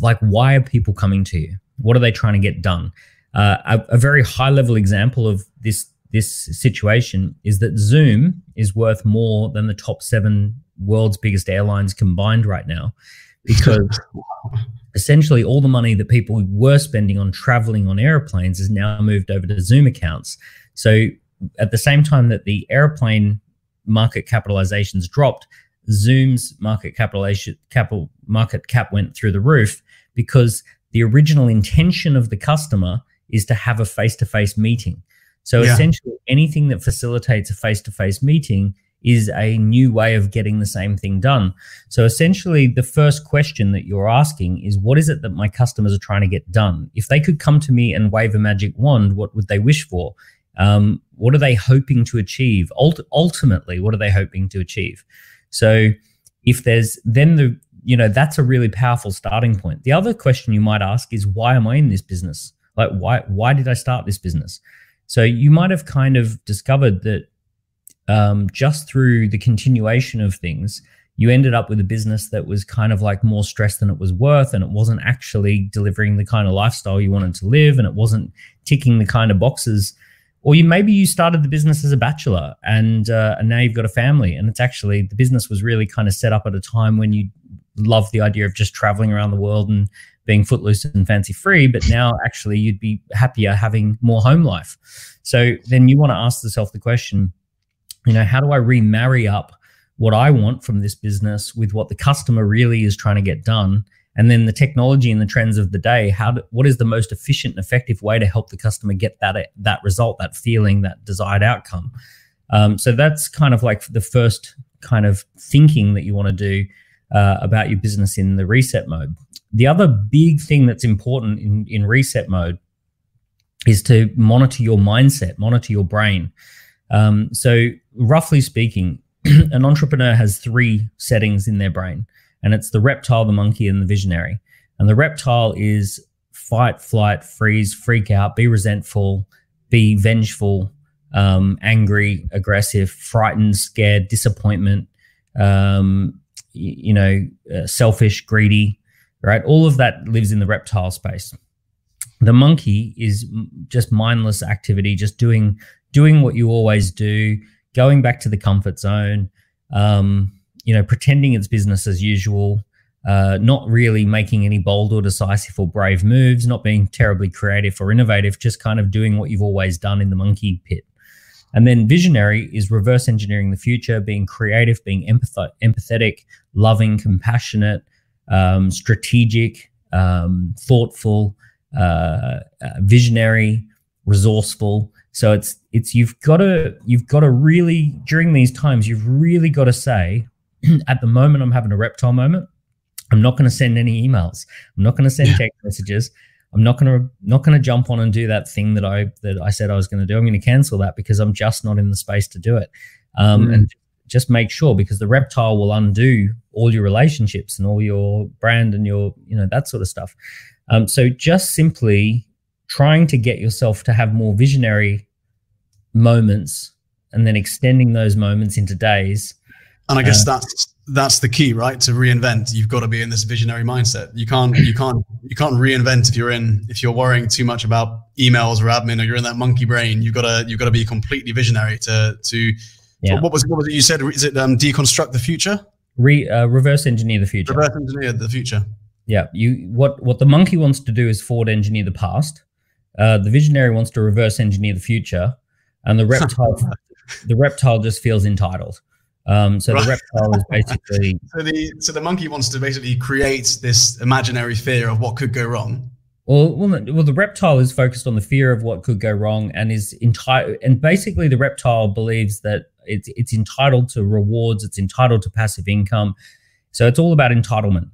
S2: like, why are people coming to you? What are they trying to get done? Uh, a, a very high level example of this this situation is that Zoom is worth more than the top seven world's biggest airlines combined right now because essentially all the money that people were spending on traveling on airplanes is now moved over to Zoom accounts. So at the same time that the airplane market capitalizations dropped, Zoom's market capitalization capital market cap went through the roof because the original intention of the customer is to have a face-to-face meeting. So yeah. essentially anything that facilitates a face-to-face meeting is a new way of getting the same thing done. So essentially, the first question that you're asking is what is it that my customers are trying to get done? If they could come to me and wave a magic wand, what would they wish for? Um, what are they hoping to achieve? Ult- ultimately, what are they hoping to achieve? So if there's then the you know that's a really powerful starting point the other question you might ask is why am i in this business like why why did i start this business so you might have kind of discovered that um, just through the continuation of things you ended up with a business that was kind of like more stress than it was worth and it wasn't actually delivering the kind of lifestyle you wanted to live and it wasn't ticking the kind of boxes. Or you maybe you started the business as a bachelor and uh, and now you've got a family and it's actually the business was really kind of set up at a time when you loved the idea of just traveling around the world and being footloose and fancy free but now actually you'd be happier having more home life. So then you want to ask yourself the question you know how do i remarry up what I want from this business with what the customer really is trying to get done. And then the technology and the trends of the day. How? Do, what is the most efficient and effective way to help the customer get that that result, that feeling, that desired outcome? Um, so that's kind of like the first kind of thinking that you want to do uh, about your business in the reset mode. The other big thing that's important in, in reset mode is to monitor your mindset, monitor your brain. Um, so, roughly speaking, an entrepreneur has three settings in their brain, and it's the reptile, the monkey, and the visionary. And the reptile is fight, flight, freeze, freak out, be resentful, be vengeful, um, angry, aggressive, frightened, scared, disappointment, um, y- you know, uh, selfish, greedy, right? All of that lives in the reptile space. The monkey is just mindless activity, just doing doing what you always do, going back to the comfort zone, um, you know, pretending it's business as usual, uh, not really making any bold or decisive or brave moves, not being terribly creative or innovative, just kind of doing what you've always done in the monkey pit. And then visionary is reverse engineering the future, being creative, being empath- empathetic, loving, compassionate, um, strategic, um, thoughtful, uh, uh, visionary, resourceful. So it's it's you've got to you've got to really during these times you've really got to say at the moment I'm having a reptile moment. I'm not going to send any emails. I'm not going to send text messages. I'm not going to not going to jump on and do that thing that I that I said I was going to do. I'm going to cancel that because I'm just not in the space to do it. Um, mm. And just make sure because the reptile will undo all your relationships and all your brand and your you know that sort of stuff. Um, so just simply trying to get yourself to have more visionary moments and then extending those moments into days.
S1: And I guess uh, that's that's the key, right? To reinvent, you've got to be in this visionary mindset. You can't you can't you can't reinvent if you're in if you're worrying too much about emails or admin or you're in that monkey brain. You've got to you've got to be completely visionary to to. Yeah. what was what was it you said? Is it um, deconstruct the future?
S2: Re, uh, reverse engineer the future.
S1: Reverse engineer the future.
S2: Yeah, you what what the monkey wants to do is forward engineer the past. Uh, the visionary wants to reverse engineer the future, and the reptile the reptile just feels entitled. Um, so right. the reptile is basically
S1: so the so the monkey wants to basically create this imaginary fear of what could go wrong.
S2: Well, well, well, the reptile is focused on the fear of what could go wrong, and is entitled. And basically, the reptile believes that it's it's entitled to rewards, it's entitled to passive income. So it's all about entitlement.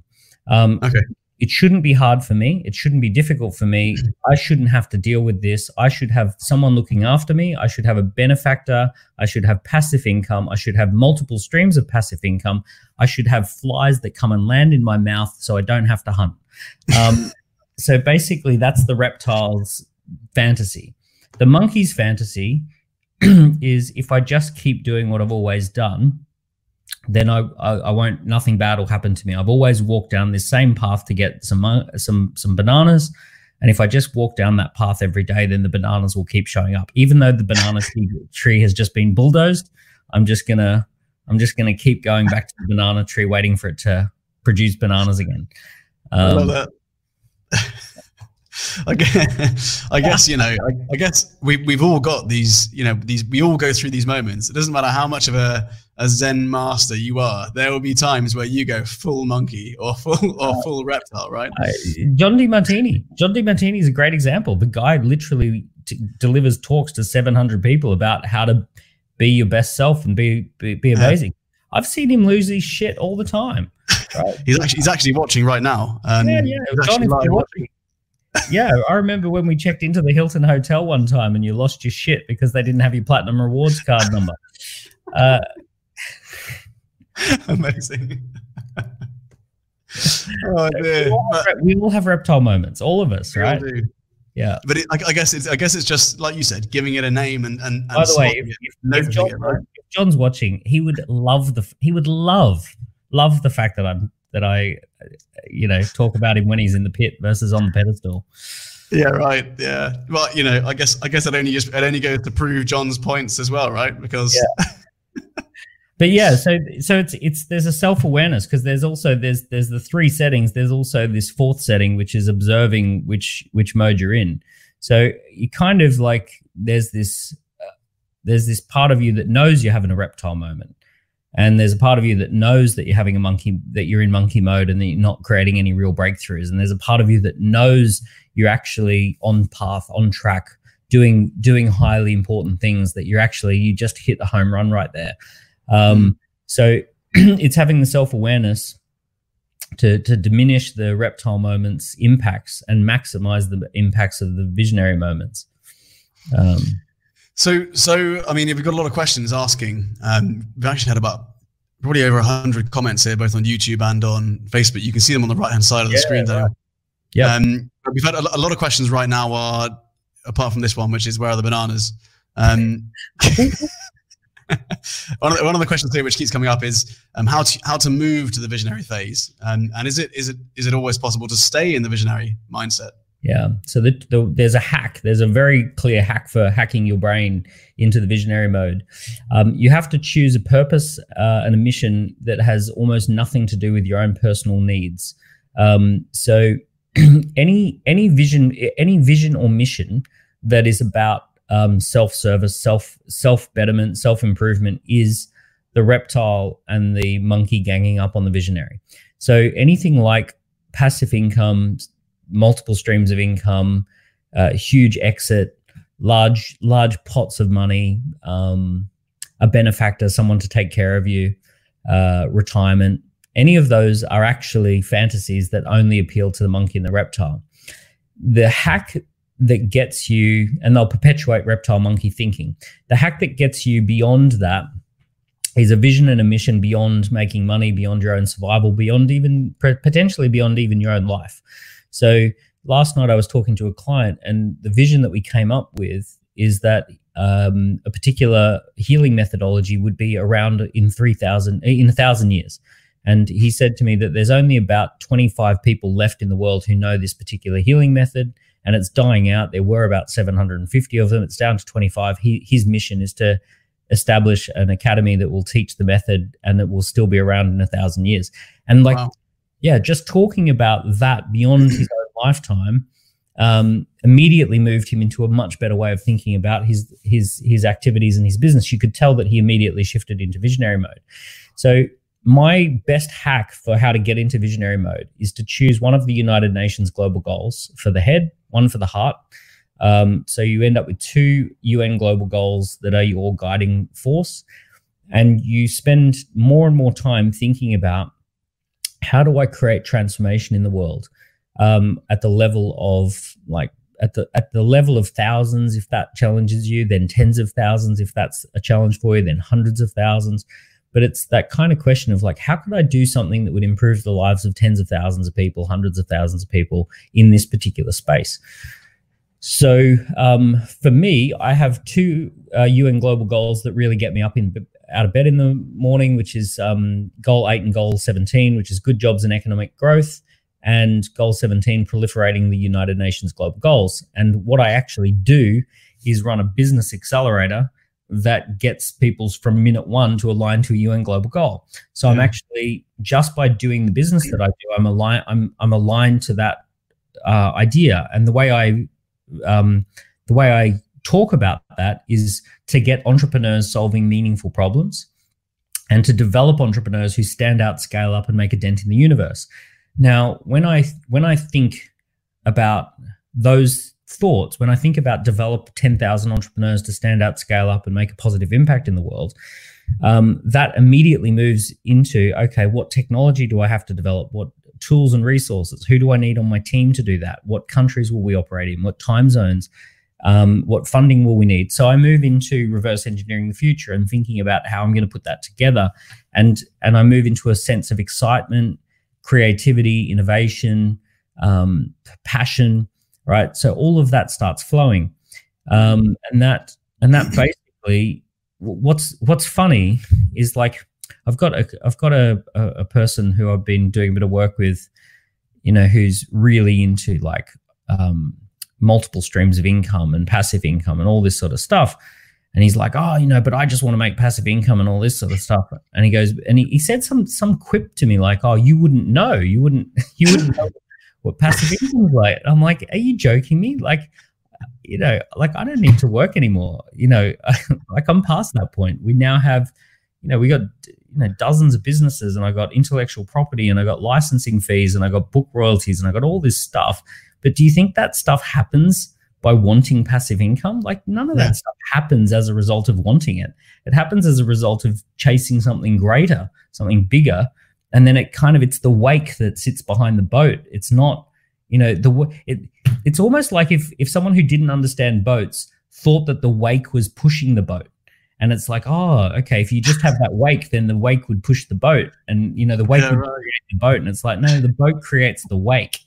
S2: Um,
S1: okay
S2: it shouldn't be hard for me. It shouldn't be difficult for me. I shouldn't have to deal with this. I should have someone looking after me. I should have a benefactor. I should have passive income. I should have multiple streams of passive income. I should have flies that come and land in my mouth so I don't have to hunt. Um, so basically, that's the reptile's fantasy. The monkey's fantasy is if I just keep doing what I've always done, then I, I, I won't nothing bad will happen to me. I've always walked down this same path to get some some some bananas, and if I just walk down that path every day, then the bananas will keep showing up. Even though the banana tree has just been bulldozed, I'm just gonna I'm just gonna keep going back to the banana tree, waiting for it to produce bananas again.
S1: Um, I love um, that. I guess, I guess you know. I, I, guess we we've all got these. You know, these we all go through these moments. It doesn't matter how much of a, a Zen master you are. There will be times where you go full monkey or full or full reptile, right?
S2: Uh, John Demartini. John Demartini is a great example. The guy literally t- delivers talks to 700 people about how to be your best self and be be, be amazing. Yeah. I've seen him lose his shit all the time.
S1: Right? he's actually he's actually watching right now.
S2: Um, yeah, yeah. John is watching yeah, I remember when we checked into the Hilton Hotel one time and you lost your shit because they didn't have your platinum rewards card number. Uh,
S1: Amazing. oh dear.
S2: We all, have, we all, have, reptile moments, all of us, right? Yeah.
S1: But it, I, I, guess it's I guess it's just like you said, giving it a name and and, and
S2: by the way, if, if, John, it, right? if John's watching, he would love the he would love love the fact that I'm that I you know talk about him when he's in the pit versus on the pedestal.
S1: Yeah, right. Yeah. Well, you know, I guess I guess it only just it only goes to prove John's points as well, right? Because
S2: yeah. but yeah, so so it's it's there's a self awareness because there's also there's there's the three settings. There's also this fourth setting which is observing which which mode you're in. So you kind of like there's this uh, there's this part of you that knows you're having a reptile moment, and there's a part of you that knows that you're having a monkey that you're in monkey mode and that you're not creating any real breakthroughs, and there's a part of you that knows you're actually on path, on track, doing doing highly important things that you're actually you just hit the home run right there. Um, mm. so it's having the self awareness to to diminish the reptile moments impacts and maximize the impacts of the visionary moments. Um,
S1: so so I mean, we've got a lot of questions asking. Um, we've actually had about probably over hundred comments here, both on YouTube and on Facebook. You can see them on the right hand side of the yeah, screen. Right.
S2: Yeah. Um,
S1: we've had a, a, lot of questions right now. Are apart from this one, which is where are the bananas? Um, one, of the, one of the questions here, which keeps coming up, is um, how to how to move to the visionary phase, um, and is it is it is it always possible to stay in the visionary mindset?
S2: Yeah. So the, the, there's a hack. There's a very clear hack for hacking your brain into the visionary mode. Um, you have to choose a purpose uh, and a mission that has almost nothing to do with your own personal needs. Um, so any any vision any vision or mission that is about um, self-service, self self betterment, self improvement is the reptile and the monkey ganging up on the visionary. So anything like passive income, multiple streams of income, uh, huge exit, large large pots of money, um, a benefactor, someone to take care of you, uh, retirement, any of those are actually fantasies that only appeal to the monkey and the reptile. The hack that gets you, and they'll perpetuate reptile monkey thinking, the hack that gets you beyond that is a vision and a mission beyond making money, beyond your own survival, beyond even potentially beyond even your own life. So last night I was talking to a client, and the vision that we came up with is that um, a particular healing methodology would be around in 3000 in a thousand years and he said to me that there's only about 25 people left in the world who know this particular healing method and it's dying out. There were about 750 of them. It's down to 25. He, his mission is to establish an academy that will teach the method and that will still be around in a thousand years. And like, wow. Yeah, just talking about that beyond his own lifetime um, immediately moved him into a much better way of thinking about his his his activities and his business. You could tell that he immediately shifted into visionary mode. So my best hack for how to get into visionary mode is to choose one of the United Nations global goals for the head, one for the heart. Um, so you end up with two UN global goals that are your guiding force. And you spend more and more time thinking about how do I create transformation in the world? Um, at the level of like at the at the level of thousands if that challenges you, then tens of thousands if that's a challenge for you, then hundreds of thousands. But it's that kind of question of like how could i do something that would improve the lives of tens of thousands of people hundreds of thousands of people in this particular space? So um, for me i have two uh, un global goals that really get me up in out of bed in the morning which is um, goal 8 and goal 17 which is good jobs and economic growth and goal 17 proliferating the united nations global goals and what i actually do is run a business accelerator that gets people from minute one to align to a UN global goal. So yeah. I'm actually just by doing the business that I do, I'm aligned. I'm I'm aligned to that uh, idea, and the way I um, the way I talk about that is to get entrepreneurs solving meaningful problems, and to develop entrepreneurs who stand out, scale up, and make a dent in the universe. Now, when I when I think about those thoughts when I think about develop 10,000 entrepreneurs to stand out, scale up, and make a positive impact in the world. Um, that immediately moves into okay, what technology do I have to develop? What tools and resources? Who do I need on my team to do that? What countries will we operate in? What time zones? Um, what funding will we need? So I move into reverse engineering the future and thinking about how I'm going to put that together, and and I move into a sense of excitement, creativity, innovation, um, passion, right? So all of that starts flowing, um, and that and that basically what's what's funny is like I've got a I've got a, a, a person who I've been doing a bit of work with, you know, who's really into like um, multiple streams of income and passive income and all this sort of stuff. And he's like, oh, you know, but I just want to make passive income and all this sort of stuff. And he goes, and he, he said some some quip to me like, oh, you wouldn't know, you wouldn't, you wouldn't know what passive income is like. I'm like, are you joking me? Like, you know, like I don't need to work anymore. You know, like I'm past that point. We now have, you know, we got you know dozens of businesses, and I got intellectual property, and I got licensing fees, and I got book royalties, and I got all this stuff. But do you think that stuff happens by wanting passive income? Like none of yeah. that stuff happens as a result of wanting it. It happens as a result of chasing something greater, something bigger, and then it kind of it's the wake that sits behind the boat. It's not you know the it it's almost like if if someone who didn't understand boats thought that the wake was pushing the boat and it's like oh okay if you just have that wake then the wake would push the boat and you know the wake yeah, would right. create the boat and it's like no the boat creates the wake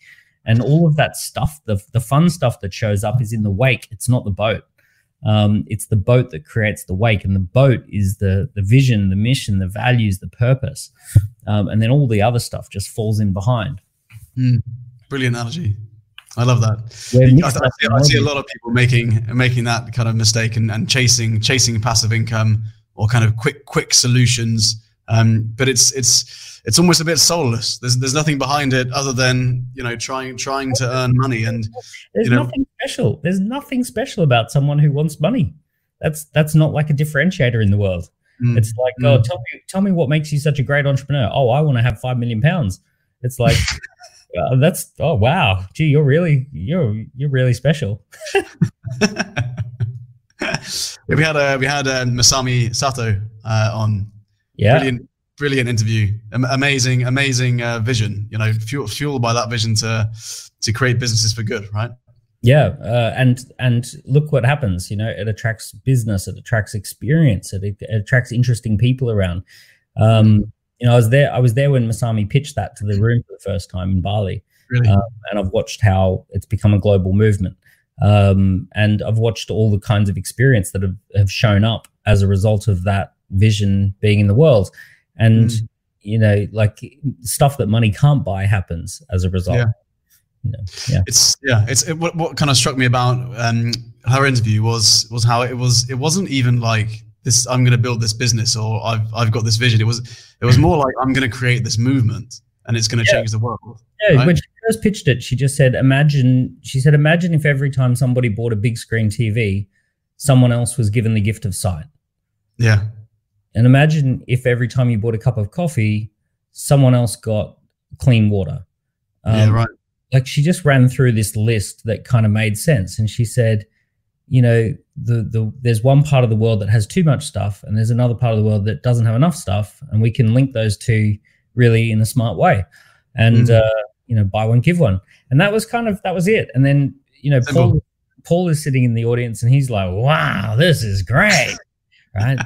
S2: and all of that stuff the, the fun stuff that shows up is in the wake. It's not the boat. Um, it's the boat that creates the wake. And the boat is the the vision the mission the values the purpose. Um, and then all the other stuff just falls in behind.
S1: Mm, brilliant analogy. I love that. I, I, see, I, see, a lot of people making making that kind of mistake and, and chasing chasing passive income or kind of quick quick solutions. Um, but it's it's it's almost a bit soulless. There's there's nothing behind it other than you know trying trying to earn money and
S2: there's
S1: you know,
S2: nothing special. There's nothing special about someone who wants money. That's that's not like a differentiator in the world. Mm, it's like, mm. oh, tell me tell me what makes you such a great entrepreneur. Oh, I want to have five million pounds. It's like Uh, that's oh wow, gee, you're really you're you're really special.
S1: we had a we had a Masami Sato uh, on.
S2: Yeah.
S1: Brilliant, brilliant interview. amazing, amazing uh, vision. You know, fuel, fueled by that vision to to create businesses for good, right?
S2: Yeah, uh, and and look what happens. You know, it attracts business, it attracts experience, it, it attracts interesting people around. Um, you know, I was there. I was there when Masami pitched that to the room for the first time in Bali,
S1: really? um,
S2: and I've watched how it's become a global movement. Um, and I've watched all the kinds of experience that have, have shown up as a result of that vision being in the world. And mm. you know, like stuff that money can't buy happens as a result.
S1: Yeah. You know, yeah. It's yeah. It's it, what what kind of struck me about um, her interview was was how it was. It wasn't even like this i'm going to build this business or i've i've got this vision it was it was more like i'm going to create this movement and it's going to yeah. change the world
S2: yeah right? when she first pitched it she just said imagine she said imagine if every time somebody bought a big screen tv someone else was given the gift of sight
S1: yeah
S2: and imagine if every time you bought a cup of coffee someone else got clean water.
S1: Um, yeah right.
S2: like she just ran through this list that kind of made sense. And she said you know the the there's one part of the world that has too much stuff and there's another part of the world that doesn't have enough stuff and we can link those two really in a smart way. And mm. uh, you know buy one give one. And that was kind of that was it. And then you know paul paul is sitting in the audience and he's like wow this is great right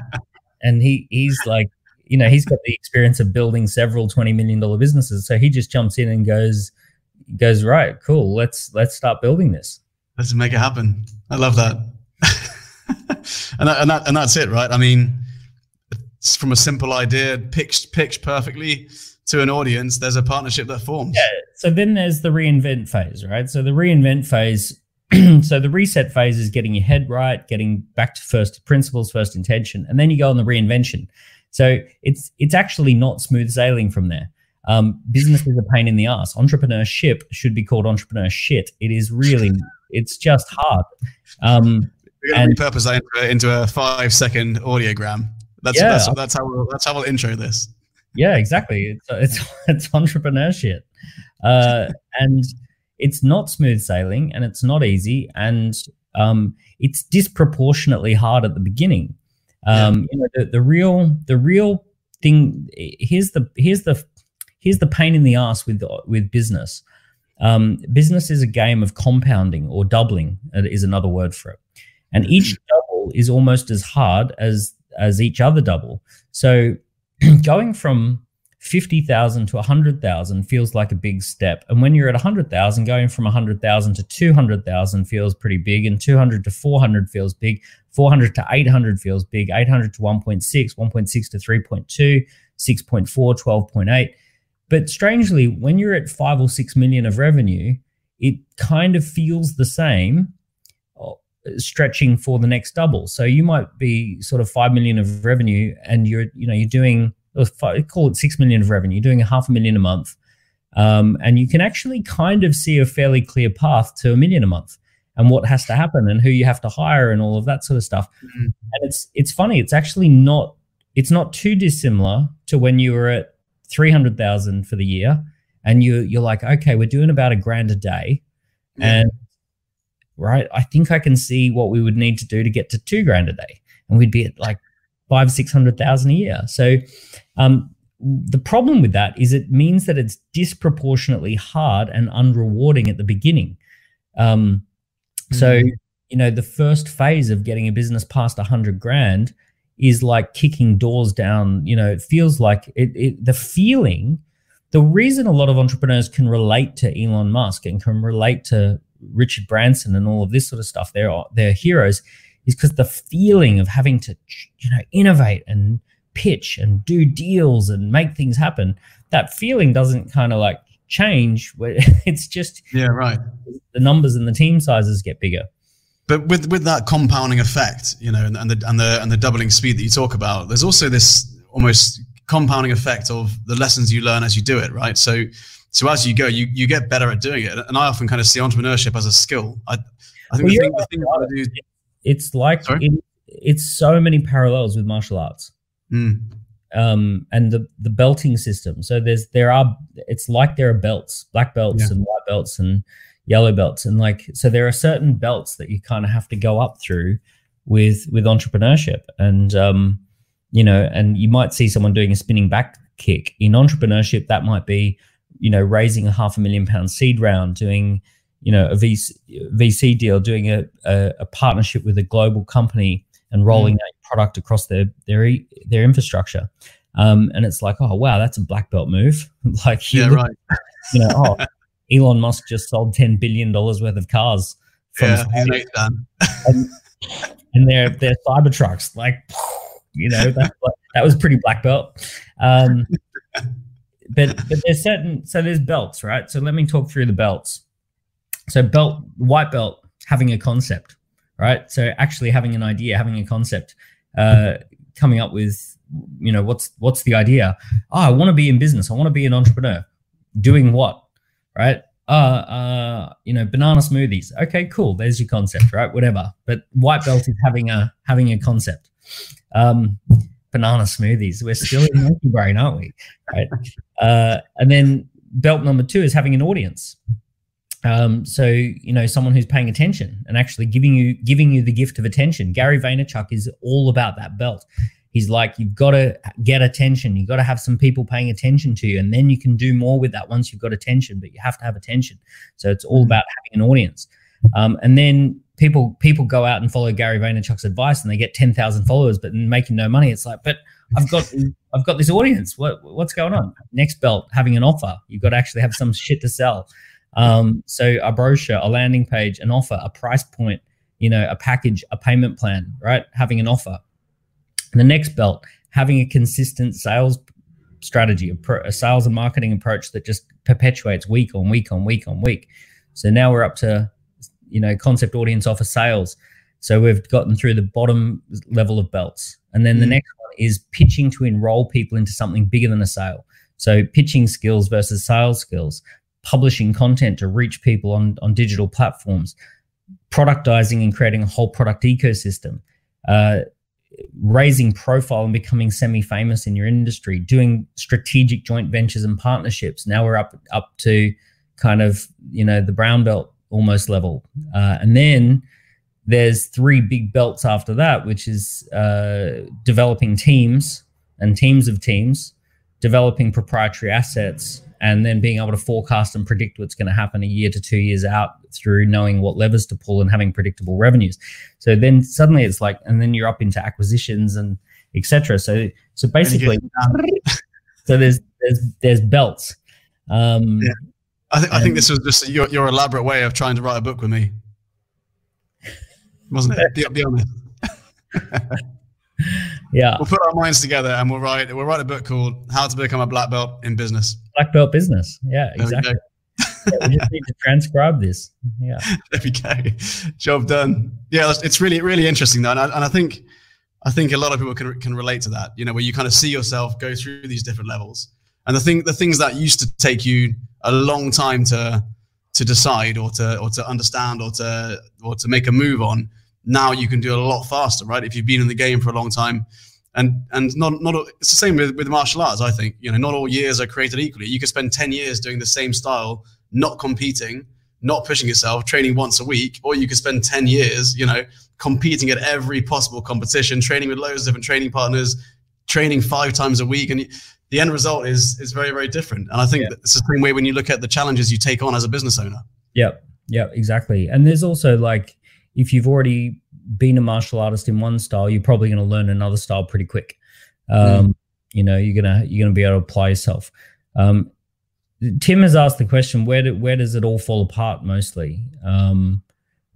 S2: and he he's like you know he's got the experience of building several 20 million dollar businesses so he just jumps in and goes goes right cool let's let's start building this
S1: let's make it happen I love that. and that, and that and that's it, right? I mean, from a simple idea pitched pitched perfectly to an audience, there's a partnership that forms.
S2: Yeah. So then there's the reinvent phase, right? So the reinvent phase. so the reset phase is getting your head right, getting back to first principles, first intention, and then you go on the reinvention. So it's it's actually not smooth sailing from there. Um, business is a pain in the ass. Entrepreneurship should be called entrepreneur shit. It is really it's just hard. Um,
S1: We're going to repurpose that into, a five second audiogram. That's, yeah, that's, that's how we'll, that's how we'll intro this.
S2: Yeah, exactly. It's it's, it's entrepreneurship, uh, and it's not smooth sailing, and it's not easy, and um, it's disproportionately hard at the beginning. Um, you know, the, the real the real thing here's the here's the here's the pain in the ass with with business Um, business is a game of compounding or doubling uh, is another word for it, and each double is almost as hard as as each other double. So going from 50,000 to 100,000 feels like a big step. And when you're at 100,000, going from 100,000 to 200,000 feels pretty big, and 200 to 400 feels big. 400 to 800 feels big. 800 to 1.6, 1.6 to 3.2, 6.4, 12.8. But strangely, when you're at five or six million of revenue, it kind of feels the same uh, stretching for the next double. So you might be sort of 5 million of revenue and you're, you know, you're doing five, call it 6 million of revenue, doing a half a million a month. Um, and you can actually kind of see a fairly clear path to a million a month and what has to happen and who you have to hire and all of that sort of stuff. Mm-hmm. And it's it's funny, it's actually not it's not too dissimilar to when you were at 300,000 for the year and you you're like, okay, we're doing about a grand a day. Yeah. And right, I think I can see what we would need to do to get to two grand a day. And we'd be at like five, 600,000 a year. So um, the problem with that is it means that it's disproportionately hard and unrewarding at the beginning. Um, mm-hmm. So, you know, the first phase of getting a business past a hundred grand is like kicking doors down. You know, it feels like it, it, the feeling, the reason a lot of entrepreneurs can relate to Elon Musk and can relate to Richard Branson and all of this sort of stuff, they're, they're heroes, is because the feeling of having to, you know, innovate and pitch and do deals and make things happen, that feeling doesn't kind of like change. It's just,
S1: yeah, right.
S2: The numbers and the team sizes get bigger
S1: but with with that compounding effect, you know, and, and, the and the and the doubling speed that you talk about, there's also this almost compounding effect of the lessons you learn as you do it, right? So so as you go, you you get better at doing it. And I often kind of see entrepreneurship as a skill. I I think well, the, thing, the thing
S2: I do, it's like it, it's so many parallels with martial arts. Mm. Um, and the the belting system. So there's there are it's like there are belts, black belts yeah. and white belts and yellow belts and like so there are certain belts that you kind of have to go up through with with entrepreneurship and um you know and you might see someone doing a spinning back kick in entrepreneurship that might be you know raising a half a million pound seed round doing you know a VC, VC deal doing a, a, a partnership with a global company and rolling mm. that product across their their their infrastructure um, and it's like oh wow that's a black belt move like
S1: yeah right
S2: you know oh Elon Musk just sold ten billion dollars worth of cars.
S1: From yeah, he's done.
S2: and, and they're they're Cybertrucks. Like, you know, that, that was pretty black belt. Um, but but there's certain so there's belts, right? So let me talk through the belts. So belt, white belt, having a concept, right? So actually having an idea, having a concept, uh, coming up with, you know, what's what's the idea? Oh, I want to be in business. I want to be an entrepreneur. Doing what? right? Uh, uh, you know, banana smoothies. Okay, cool. There's your concept, right? Whatever. But white belt is having a having a concept. Um, banana smoothies. We're still in monkey brain, aren't we? Right. Uh, and then belt number two is having an audience. Um, so you know, someone who's paying attention and actually giving you giving you the gift of attention. Gary Vaynerchuk is all about that belt. He's like, you've got to get attention. You've got to have some people paying attention to you. And then you can do more with that once you've got attention, but you have to have attention. So it's all about having an audience. Um, and then people people go out and follow Gary Vaynerchuk's advice and they get 10,000 followers, but making no money. It's like, but I've got I've got this audience. What what's going on? Next belt, having an offer. You've got to actually have some shit to sell. Um, so a brochure, a landing page, an offer, a price point, you know, a package, a payment plan, right? Having an offer. The next belt, having a consistent sales strategy, a sales and marketing approach that just perpetuates week on week on week on week. So now we're up to, you know, concept audience offer sales. So we've gotten through the bottom level of belts. And then mm. the next one is pitching to enroll people into something bigger than a sale. So pitching skills versus sales skills, publishing content to reach people on, on digital platforms, productizing and creating a whole product ecosystem, uh, raising profile and becoming semi-famous in your industry, doing strategic joint ventures and partnerships. Now we're up up to kind of you know the brown belt almost level, uh, and then there's three big belts after that, which is uh, developing teams and teams of teams, developing proprietary assets, and then being able to forecast and predict what's going to happen a year to two years out through knowing what levers to pull and having predictable revenues. So then suddenly it's like, and then you're up into acquisitions and etc. So so basically, so there's there's there's belts. Um,
S1: yeah. I think I think this was just your your elaborate way of trying to write a book with me, wasn't it? Be, be honest.
S2: yeah,
S1: we'll put our minds together and we'll write we'll write a book called "How to Become a Black Belt in Business."
S2: Black belt business. Yeah, exactly. yeah, we just need to transcribe this. Yeah.
S1: There we go. Job done. Yeah, it's really really interesting though, and I, and I think I think a lot of people can can relate to that. You know, where you kind of see yourself go through these different levels, and the thing the things that used to take you a long time to to decide or to or to understand or to or to make a move on now you can do it a lot faster right? If you've been in the game for a long time. And and not not it's the same with, with martial arts i think. You know not all years are created equally. You could spend 10 years doing the same style not competing not pushing yourself training once a week or you could spend 10 years you know competing at every possible competition training with loads of different training partners training five times a week. And the end result is is very very different. And i think yeah. it's the same way when you look at the challenges you take on as a business owner.
S2: Yeah yeah exactly. And there's also like if you've already been a martial artist in one style you're probably going to learn another style pretty quick um, mm. you know you're gonna you're gonna be able to apply yourself um, tim has asked the question where do, where does it all fall apart mostly um,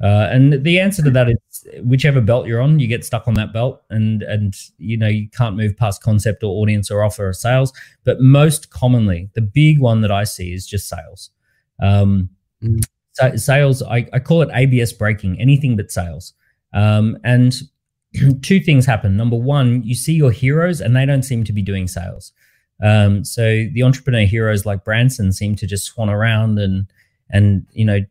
S2: uh, and the answer to that is whichever belt you're on, you get stuck on that belt, and and you know you can't move past concept or audience or offer or sales. But most commonly, the big one that I see is just sales. Um, mm. Sales, I, I call it ABS breaking, anything but sales. Um, and two things happen. Number one, you see your heroes, and they don't seem to be doing sales. Um, so the entrepreneur heroes like Branson seem to just swan around and and you know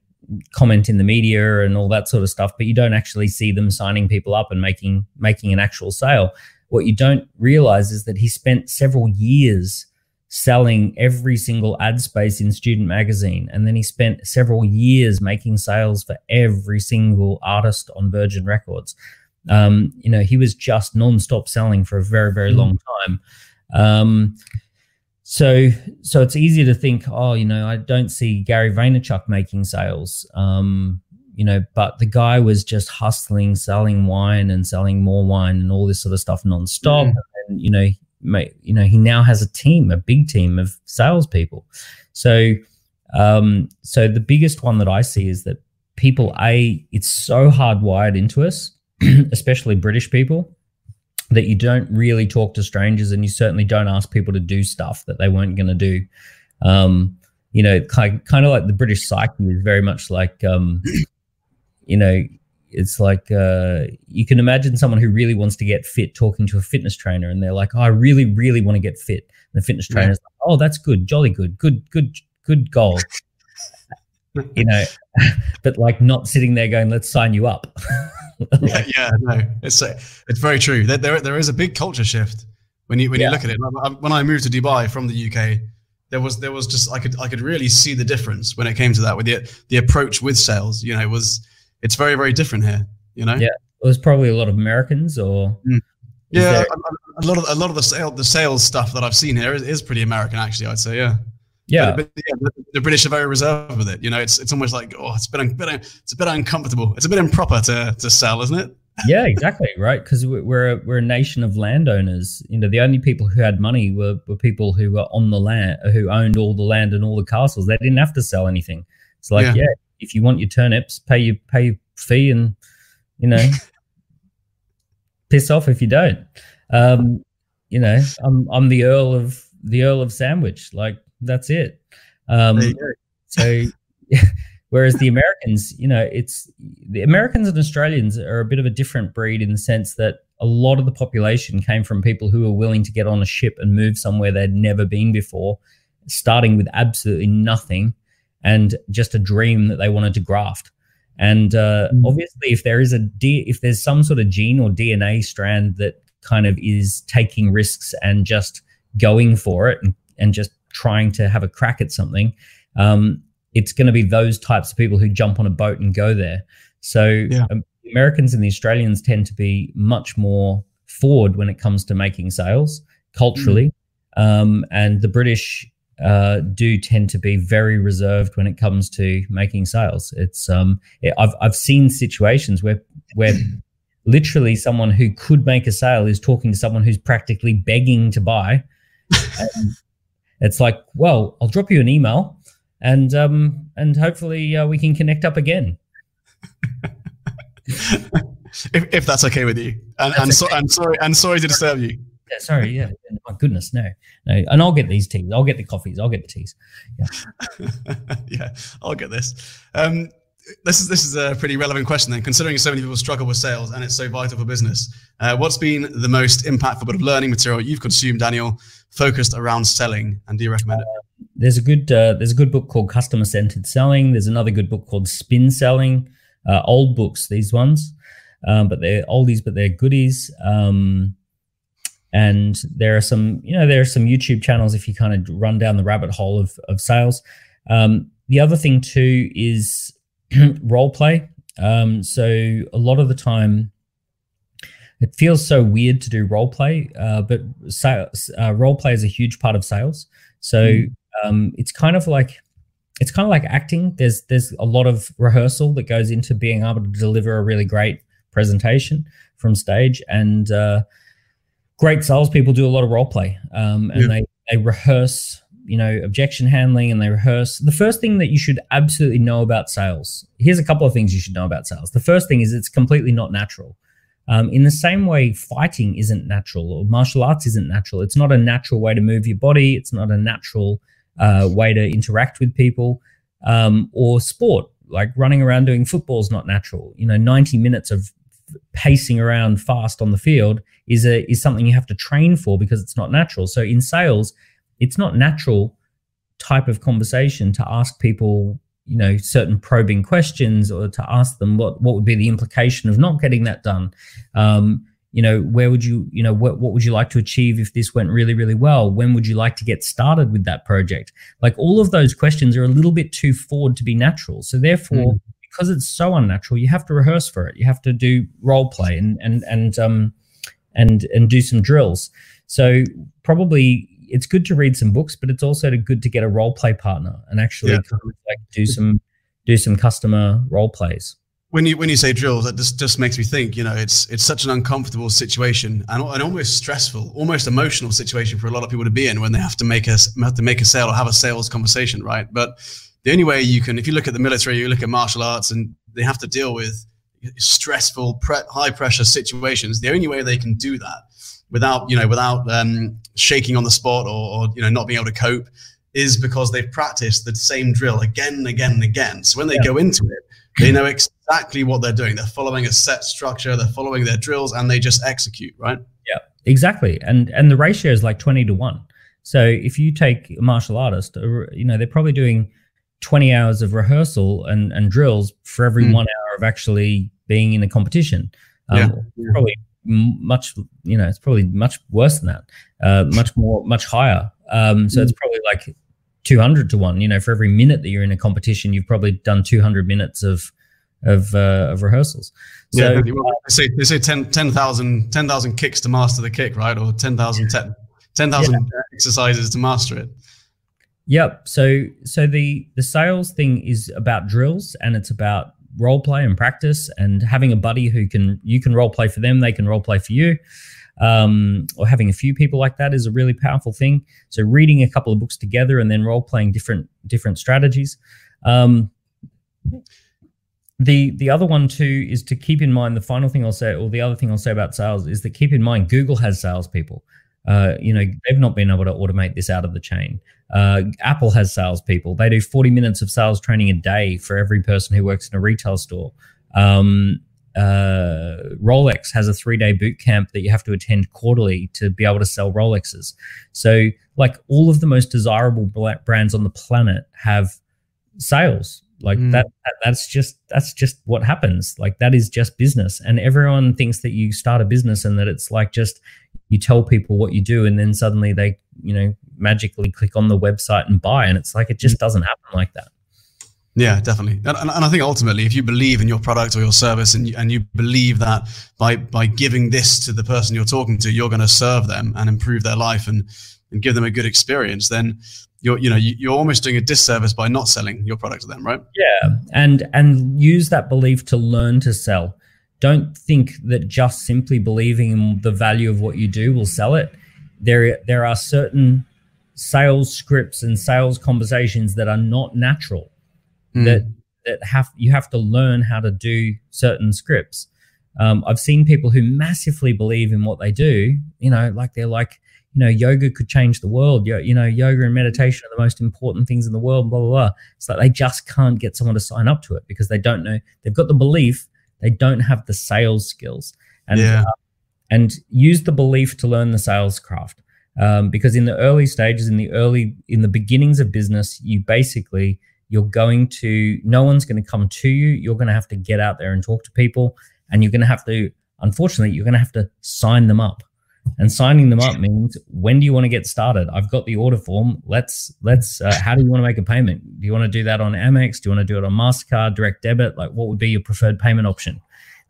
S2: comment in the media and all that sort of stuff, but you don't actually see them signing people up and making making an actual sale. What you don't realize is that he spent several years selling every single ad space in Student Magazine, and then he spent several years making sales for every single artist on Virgin Records. Um, you know, he was just nonstop selling for a very, very mm. long time. Um, so so it's easier to think, oh, you know, I don't see Gary Vaynerchuk making sales. Um, you know, but the guy was just hustling, selling wine and selling more wine and all this sort of stuff nonstop. Mm. And you know, you know, he now has a team, a big team of salespeople. So, um, so the biggest one that I see is that people, a, it's so hardwired into us, especially British people, that you don't really talk to strangers and you certainly don't ask people to do stuff that they weren't going to do. Um, you know, kind kind of like the British psyche is very much like, um, you know, it's like uh, you can imagine someone who really wants to get fit talking to a fitness trainer, and they're like, oh, "I really, really want to get fit." And the fitness trainer's yeah. like, "Oh, that's good, jolly good, good, good, good goal." you know, but like not sitting there going, "Let's sign you up."
S1: yeah, yeah, no, it's uh, it's very true. There, there, there is a big culture shift when you when yeah. you look at it. When I moved to Dubai from the UK, there was there was just I could I could really see the difference when it came to that with the the approach with sales. You know, was it's very very different here. You know,
S2: yeah, it was probably a lot of Americans or.
S1: Mm. Yeah, there... a, a, lot of a lot of the sale the sales stuff that I've seen here is, is pretty American actually. I'd say, yeah.
S2: Yeah.
S1: But, but yeah, the British are very reserved with it. You know, it's it's almost like oh, it's a bit, bit it's a bit uncomfortable. It's a bit improper to to sell, isn't it?
S2: yeah, exactly. Right, because we're a, we're a nation of landowners. You know, the only people who had money were, were people who were on the land, who owned all the land and all the castles. They didn't have to sell anything. It's like, yeah, yeah if you want your turnips, pay your pay your fee, and you know, piss off if you don't. Um, you know, I'm I'm the Earl of the Earl of Sandwich. Like that's it. Um, so, whereas the Americans, you know, it's the Americans and Australians are a bit of a different breed in the sense that a lot of the population came from people who were willing to get on a ship and move somewhere they'd never been before, starting with absolutely nothing and just a dream that they wanted to graft. And uh, mm. obviously, if there is a D, if there's some sort of gene or DNA strand that kind of is taking risks and just going for it and, and just trying to have a crack at something, um, it's going to be those types of people who jump on a boat and go there. So yeah. um, Americans and the Australians tend to be much more forward when it comes to making sales culturally, mm. um, and the British uh, do tend to be very reserved when it comes to making sales. It's um, I've I've seen situations where where literally someone who could make a sale is talking to someone who's practically begging to buy. it's like, well, I'll drop you an email, and um, and hopefully uh, we can connect up again.
S1: if, if that's okay with you, and, and, so, and sorry, and sorry to disturb you.
S2: Yeah, sorry, yeah. My goodness, no, no. And I'll get these teas. I'll get the coffees. I'll get the teas.
S1: Yeah, yeah. I'll get this. Um, this is this is a pretty relevant question then, considering so many people struggle with sales and it's so vital for business. Uh, what's been the most impactful bit of learning material you've consumed, Daniel, focused around selling, and do you recommend it? Uh,
S2: there's a good uh, there's a good book called Customer Centered Selling. There's another good book called Spin Selling. Uh, old books, these ones, um, but they're oldies, but they're goodies. Um, and there are some, you know, there are some YouTube channels if you kind of run down the rabbit hole of of sales. Um, the other thing too is role play. Um, so a lot of the time, it feels so weird to do role play, uh, but sales, uh, role play is a huge part of sales. So mm. um, it's kind of like it's kind of like acting. There's there's a lot of rehearsal that goes into being able to deliver a really great presentation from stage, and uh, great salespeople do a lot of role play, um, and yeah. they they rehearse you know, objection handling and they rehearse. The first thing that you should absolutely know about sales here's a couple of things you should know about sales. The first thing is it's completely not natural. Um, in the same way, fighting isn't natural or martial arts isn't natural. It's not a natural way to move your body, it's not a natural uh, way to interact with people. Um, or sport, like running around doing football, is not natural. You know, 90 minutes of pacing around fast on the field is a is something you have to train for because it's not natural. So in sales, it's not natural type of conversation to ask people you know certain probing questions or to ask them what what would be the implication of not getting that done um, you know where would you you know what, what would you like to achieve if this went really really well when would you like to get started with that project like all of those questions are a little bit too forward to be natural so therefore mm. Because it's so unnatural you have to rehearse for it you have to do role play and and and um and and do some drills so probably it's good to read some books, but it's also good to get a role play partner and actually yeah. kind of like do some do some customer role plays.
S1: When you when you say drills, that just, just makes me think. You know, it's it's such an uncomfortable situation and an almost stressful, almost emotional situation for a lot of people to be in when they have to make a have to make a sale or have a sales conversation, right? But the only way you can, if you look at the military, you look at martial arts, and they have to deal with stressful, pre- high pressure situations. The only way they can do that without you know without um, shaking on the spot or, or, you know not being able to cope is because they've practiced the same drill again and again and again. So when they yeah. go into it, they know exactly what they're doing. They're following a set structure. They're following their drills, and they just execute. Right?
S2: Yeah, exactly. And and the ratio is like twenty to one. So if you take a martial artist, uh, you know they're probably doing 20 hours of rehearsal and, and drills for every mm. one hour of actually being in a competition. Um, yeah. Probably much you know it's probably much worse than that uh, much more much higher um, so mm. it's probably like 200 to 1 you know for every minute that you're in a competition you've probably done 200 minutes of of uh, of rehearsals so
S1: yeah, they say, they say 10,000 10, 10, 10, kicks to master the kick right or 10,000 10,000 10, yeah. exercises to master it
S2: Yep. So so the the sales thing is about drills and it's about role play and practice and having a buddy who can you can role play for them they can role play for you um, or having a few people like that is a really powerful thing so reading a couple of books together and then role playing different different strategies um, the the other one too is to keep in mind the final thing I'll say, or the other thing I'll say about sales is that keep in mind Google has salespeople. Uh, you know, they've not been able to automate this out of the chain. Uh, Apple has salespeople. They do 40 minutes of sales training a day for every person who works in a retail store. Um, uh, Rolex has a three day boot camp that you have to attend quarterly to be able to sell Rolexes. So, like all of the most desirable brands on the planet have sales. Like mm. that, that, that's just that's just what happens. Like that is just business, and everyone thinks that you start a business and that it's like just you tell people what you do, and then suddenly they, you know, magically click on the website and buy. And it's like, it just doesn't happen like that.
S1: Yeah, definitely. And, and, I think ultimately, if you believe in your product or your service and you, and you believe that by, by giving this to the person you're talking to, you're going to serve them and improve their life and, and give them a good experience, then you're you know you, are almost doing a disservice by not selling your product to them, right?
S2: Yeah, and and use that belief to learn to sell. Don't think that just simply believing in the value of what you do will sell it. There there are certain sales scripts and sales conversations that are not natural. Mm. That that have you have to learn how to do certain scripts. Um, I've seen people who massively believe in what they do. You know, like they're like you know, yoga could change the world. You, you know, yoga and meditation are the most important things in the world, blah, blah, blah. It's like they just can't get someone to sign up to it because they don't know. They've got the belief, they don't have the sales skills. And, yeah. uh, and use the belief to learn the sales craft. Um, because in the early stages, in the early, in the beginnings of business, you basically, you're going to, no one's going to come to you. You're going to have to get out there and talk to people. And you're going to have to, unfortunately, you're going to have to sign them up. And signing them up means when do you want to get started? I've got the order form. Let's let's uh, how do you want to make a payment? Do you want to do that on amex? Do you want to do it on mastercard direct debit? Like what would be your preferred payment option?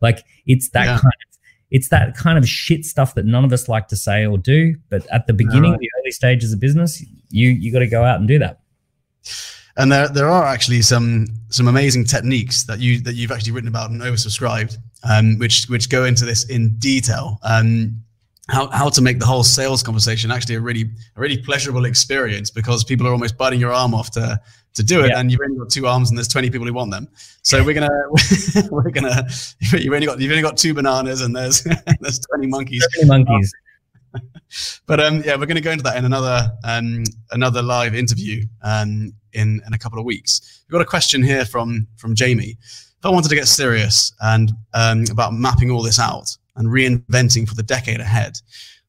S2: Like it's that yeah. kind of it's that kind of shit stuff that none of us like to say or do. But at the beginning no. the early stages of business you you got to go out and do that
S1: and there there are actually some some amazing techniques that you that you've actually written about and oversubscribed um, which which go into this in detail. Um, how, how to make the whole sales conversation actually a really a really pleasurable experience because people are almost biting your arm off to to do it yeah. and you've only got two arms and there's 20 people who want them. So we're gonna we're gonna you've only got you've only got two bananas and there's there's 20 monkeys.
S2: 20 monkeys.
S1: But um yeah we're gonna go into that in another um another live interview. Um in in a couple of weeks we've got a question here from from jamie if i wanted to get serious and um about mapping all this out and reinventing for the decade ahead.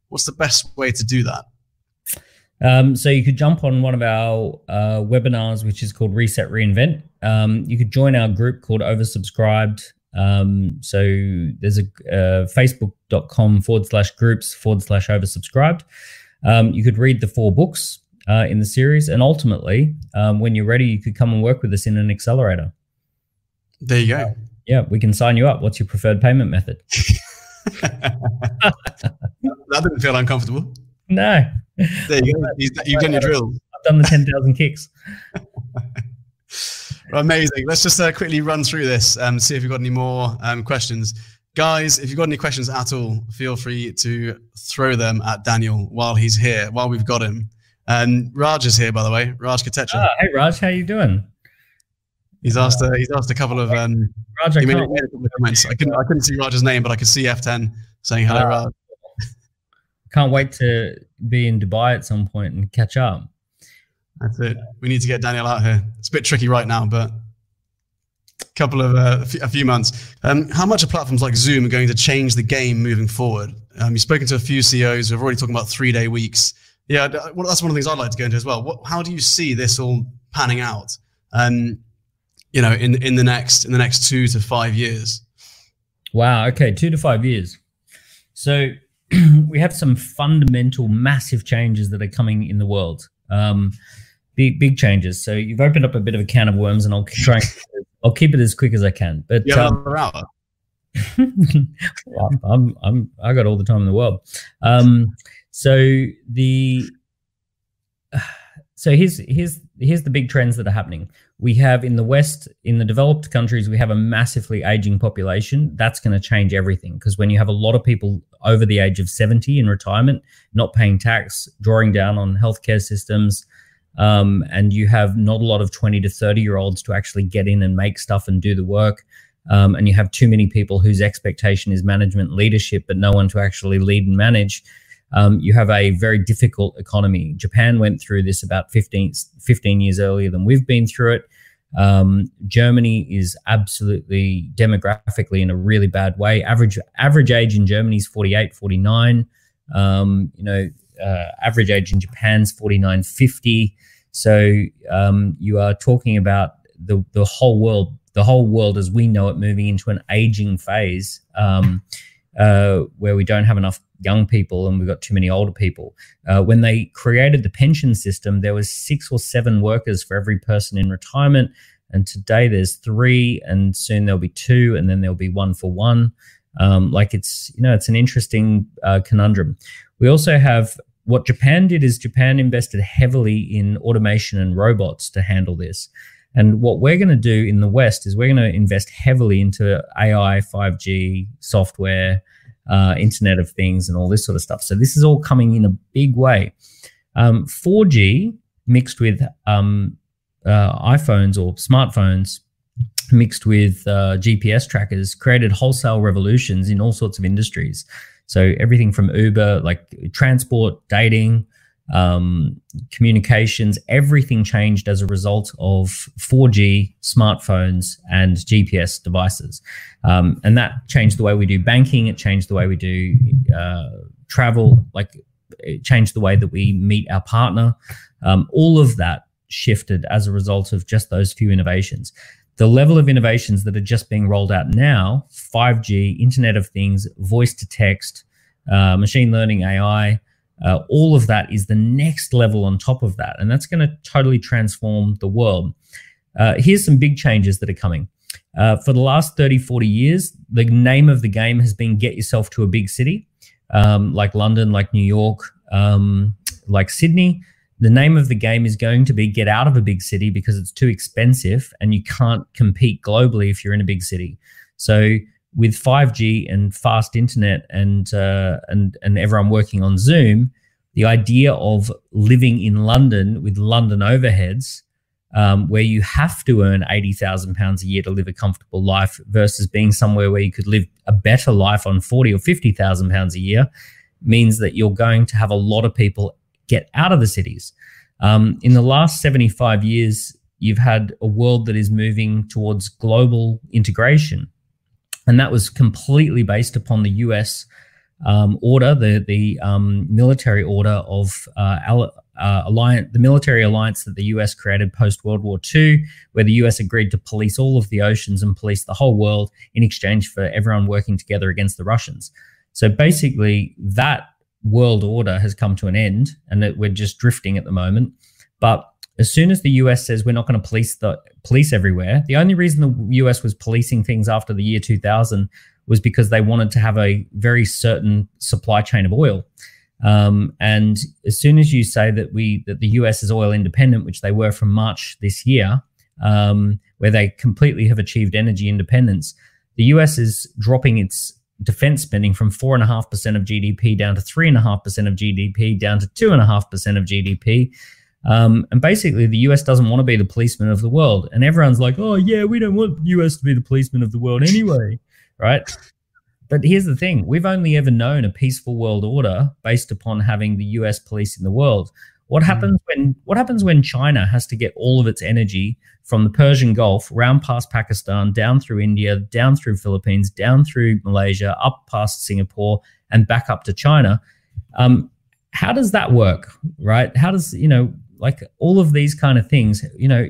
S1: What's the best way to do that?
S2: Um, so you could jump on one of our uh, webinars, which is called Reset Reinvent. Um, you could join our group called Oversubscribed. Um, so there's a uh, facebook.com forward slash groups forward slash oversubscribed. Um, you could read the four books uh, in the series, and ultimately, um, when you're ready, you could come and work with us in an accelerator.
S1: There you go.
S2: Yeah, we can sign you up. What's your preferred payment method?
S1: that didn't feel uncomfortable.
S2: No.
S1: There you go. You've done your drill.
S2: I've done the 10,000 kicks.
S1: Amazing. Let's just uh, quickly run through this and see if you've got any more um, questions. Guys, if you've got any questions at all, feel free to throw them at Daniel while he's here, while we've got him. And Raj is here, by the way. Raj Katecha.
S2: Oh, hey, Raj, how you doing?
S1: He's asked. Uh, he's asked a couple of. Um,
S2: Raj, I,
S1: made, made a couple of comments. I couldn't. I couldn't see Raj's name, but I could see F10 saying hello, uh, Raj.
S2: Can't wait to be in Dubai at some point and catch up.
S1: That's it. We need to get Daniel out here. It's a bit tricky right now, but a couple of uh, a, few, a, few, months. Um, how much are platforms like Zoom are going to change the game moving forward? Um, you've spoken to a few CEOs We've already talking about three day weeks. Yeah, well, that's one of the things I'd like to go into as well. What, how do you see this all panning out? Um, you know, in in the next in the next two to five years?
S2: Wow. Okay, two to five years. So we have some fundamental, massive changes that are coming in the world. Um, big big changes. So you've opened up a bit of a can of worms, and I'll try. I'll keep it as quick as I can. But
S1: yeah, um, hour.
S2: well, I'm, I'm I got all the time in the world. Um, so the so here's here's here's the big trends that are happening we have in the West, in the developed countries, we have a massively aging population. That's going to change everything because when you have a lot of people over the age of 70 in retirement, not paying tax, drawing down on healthcare systems, um, and you have not a lot of 20 to 30 year olds to actually get in and make stuff and do the work. Um, and you have too many people whose expectation is management leadership, but no one to actually lead and manage um, you have a very difficult economy. Japan went through this about 15, 15 years earlier than we've been through it. Um, Germany is absolutely demographically in a really bad way. Average average age in Germany is 48, 49. Um, you know, uh, average age in Japan's 49, 50. So um, you are talking about the the whole world, the whole world as we know it, moving into an aging phase. Uh, where we don't have enough young people and we've got too many older people. Uh, when they created the pension system, there was six or seven workers for every person in retirement, and today there's three, and soon there'll be two, and then there'll be one for one. Um, like it's you know it's an interesting uh, conundrum. We also have what Japan did is Japan invested heavily in automation and robots to handle this. And what we're going to do in the West is we're going to invest heavily into AI, 5G, software, uh, Internet of Things, and all this sort of stuff. So this is all coming in a big way. Um, 4G mixed with um, uh, iPhones or smartphones mixed with uh, GPS trackers created wholesale revolutions in all sorts of industries. So everything from Uber, like transport, dating, um, communications, everything changed as a result of 4G smartphones and GPS devices. Um, and that changed the way we do banking. It changed the way we do uh, travel. Like it changed the way that we meet our partner. Um, all of that shifted as a result of just those few innovations the level of innovations that are just being rolled out now 5G, Internet of Things, voice to text, uh, machine learning, AI, uh, all of that is the next level on top of that. And that's going to totally transform the world. Uh, here's some big changes that are coming. Uh, for the last 30, 40 years, the name of the game has been get yourself to a big city um, like London, like New York, um, like Sydney the name of the game is going to be get out of a big city because it's too expensive and you can't compete globally if you're in a big city. So with 5G and fast internet and uh, and and everyone working on Zoom, the idea of living in London with London overheads, um, where you have to earn eighty thousand pounds a year to live a comfortable life, versus being somewhere where you could live a better life on forty or fifty thousand pounds a year, means that you're going to have a lot of people get out of the cities. Um, in the last 75 years, you've had a world that is moving towards global integration. And that was completely based upon the US um, order, the, the um, military order of uh, uh, alliance, the military alliance that the US created post World War II, where the US agreed to police all of the oceans and police the whole world in exchange for everyone working together against the Russians. So basically, that world order has come to an end and that we're just drifting at the moment. But as soon as the US says we're not going to police the police everywhere, the only reason the US was policing things after the year 2000 was because they wanted to have a very certain supply chain of oil. Um, and as soon as you say that we that the US is oil independent, which they were from March this year, um, where they completely have achieved energy independence, the US is dropping its defense spending from 4.5% of GDP down to 3.5% of GDP down to 2.5% of GDP. Um, and basically, the US doesn't want to be the policeman of the world. And everyone's like, oh, yeah, we don't want the US to be the policeman of the world anyway. right. But here's the thing we've only ever known a peaceful world order based upon having the US police in the world. What mm. happens when what happens when China has to get all of its energy from the Persian Gulf, round past Pakistan, down through India, down through Philippines, down through Malaysia, up past Singapore, and back up to China? Um, how does that work, right? How does you know, like all of these kind of things, you know,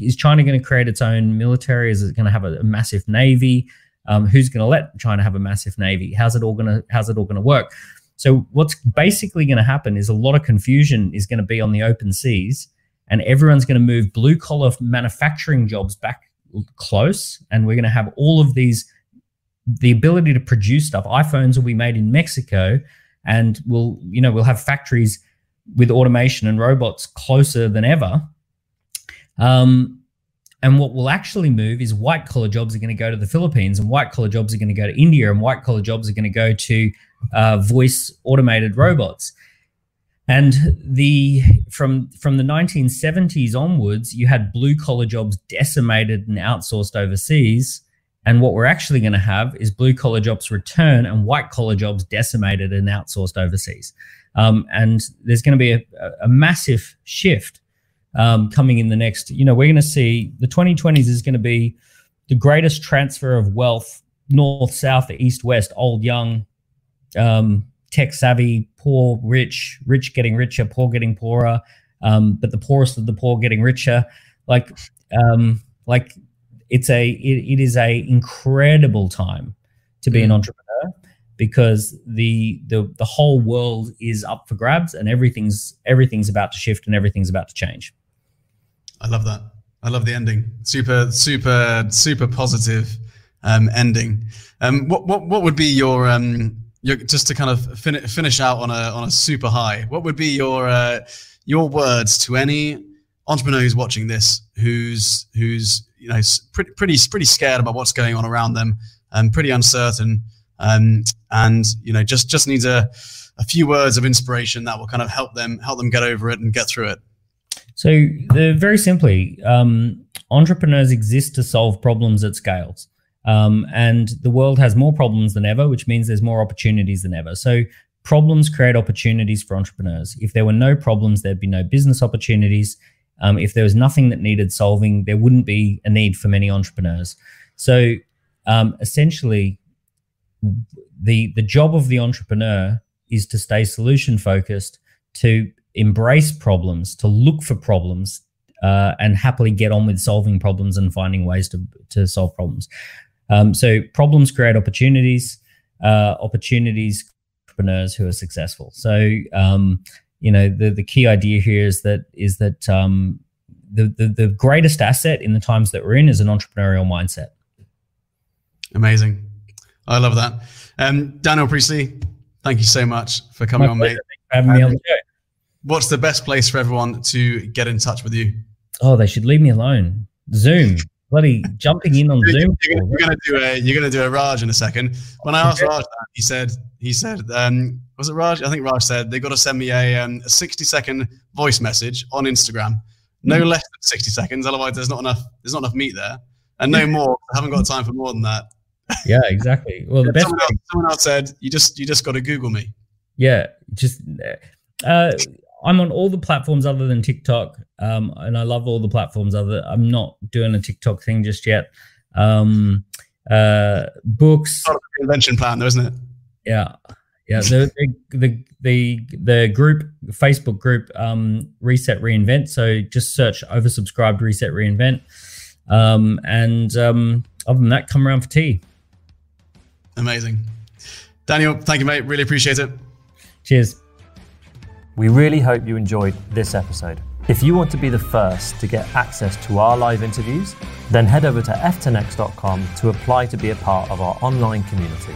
S2: is China going to create its own military? Is it going to have a, a massive navy? Um, who's going to let China have a massive navy? How's it all going to How's it all going to work? So what's basically going to happen is a lot of confusion is going to be on the open seas, and everyone's going to move blue collar manufacturing jobs back close, and we're going to have all of these the ability to produce stuff. iPhones will be made in Mexico, and we'll you know we'll have factories with automation and robots closer than ever. Um, and what will actually move is white collar jobs are going to go to the Philippines, and white collar jobs are going to go to India, and white collar jobs are going to go to uh, voice automated robots. And the from from the 1970s onwards, you had blue collar jobs decimated and outsourced overseas. And what we're actually going to have is blue collar jobs return and white collar jobs decimated and outsourced overseas. Um, and there's going to be a, a massive shift um, coming in the next. You know, we're going to see the 2020s is going to be the greatest transfer of wealth north, south, east, west, old, young, um, tech savvy, poor, rich, rich getting richer, poor getting poorer, um, but the poorest of the poor getting richer. Like, um, like it's a it, it is a incredible time to be mm. an entrepreneur because the the the whole world is up for grabs and everything's everything's about to shift and everything's about to change.
S1: I love that. I love the ending. Super, super, super positive um, ending. Um, what what what would be your um, you're, just to kind of fin- finish out on a on a super high, what would be your uh, your words to any entrepreneur who's watching this, who's who's you know pretty pretty pretty scared about what's going on around them, and pretty uncertain, um, and you know just just needs a a few words of inspiration that will kind of help them help them get over it and get through it.
S2: So, the, very simply, um, entrepreneurs exist to solve problems at scales. Um, and the world has more problems than ever, which means there's more opportunities than ever. So problems create opportunities for entrepreneurs. If there were no problems, there'd be no business opportunities. Um, if there was nothing that needed solving, there wouldn't be a need for many entrepreneurs. So um, essentially, the the job of the entrepreneur is to stay solution focused, to embrace problems, to look for problems, uh, and happily get on with solving problems and finding ways to to solve problems. Um, so problems create opportunities, uh, opportunities entrepreneurs who are successful. So um, you know the the key idea here is that is that um, the, the the greatest asset in the times that we're in is an entrepreneurial mindset.
S1: Amazing, I love that. Um, Daniel Priestley, thank you so much for coming My on, pleasure. mate.
S2: having me on.
S1: What's the best place for everyone to get in touch with you?
S2: Oh, they should leave me alone. Zoom bloody jumping in on Zoom.
S1: You're, you're gonna do a you're gonna do a Raj in a second. When I asked Raj that, he said he said um, was it Raj? I think Raj said they got to send me a, um, a 60 second voice message on Instagram, no mm. less than 60 seconds. Otherwise, there's not enough there's not enough meat there, and no more. I haven't got time for more than that.
S2: Yeah, exactly. Well, the best
S1: someone else, someone else said you just you just got to Google me.
S2: Yeah, just. Uh, I'm on all the platforms other than TikTok, um, and I love all the platforms other. I'm not doing a TikTok thing just yet. Um, uh, books.
S1: Sort of invention plan, though, isn't it?
S2: Yeah, yeah. The the the the, the group Facebook group um, Reset Reinvent. So just search oversubscribed Reset Reinvent, um, and um, other than that, come around for tea.
S1: Amazing, Daniel. Thank you, mate. Really appreciate it.
S2: Cheers.
S3: We really hope you enjoyed this episode. If you want to be the first to get access to our live interviews, then head over to f10x.com to apply to be a part of our online community.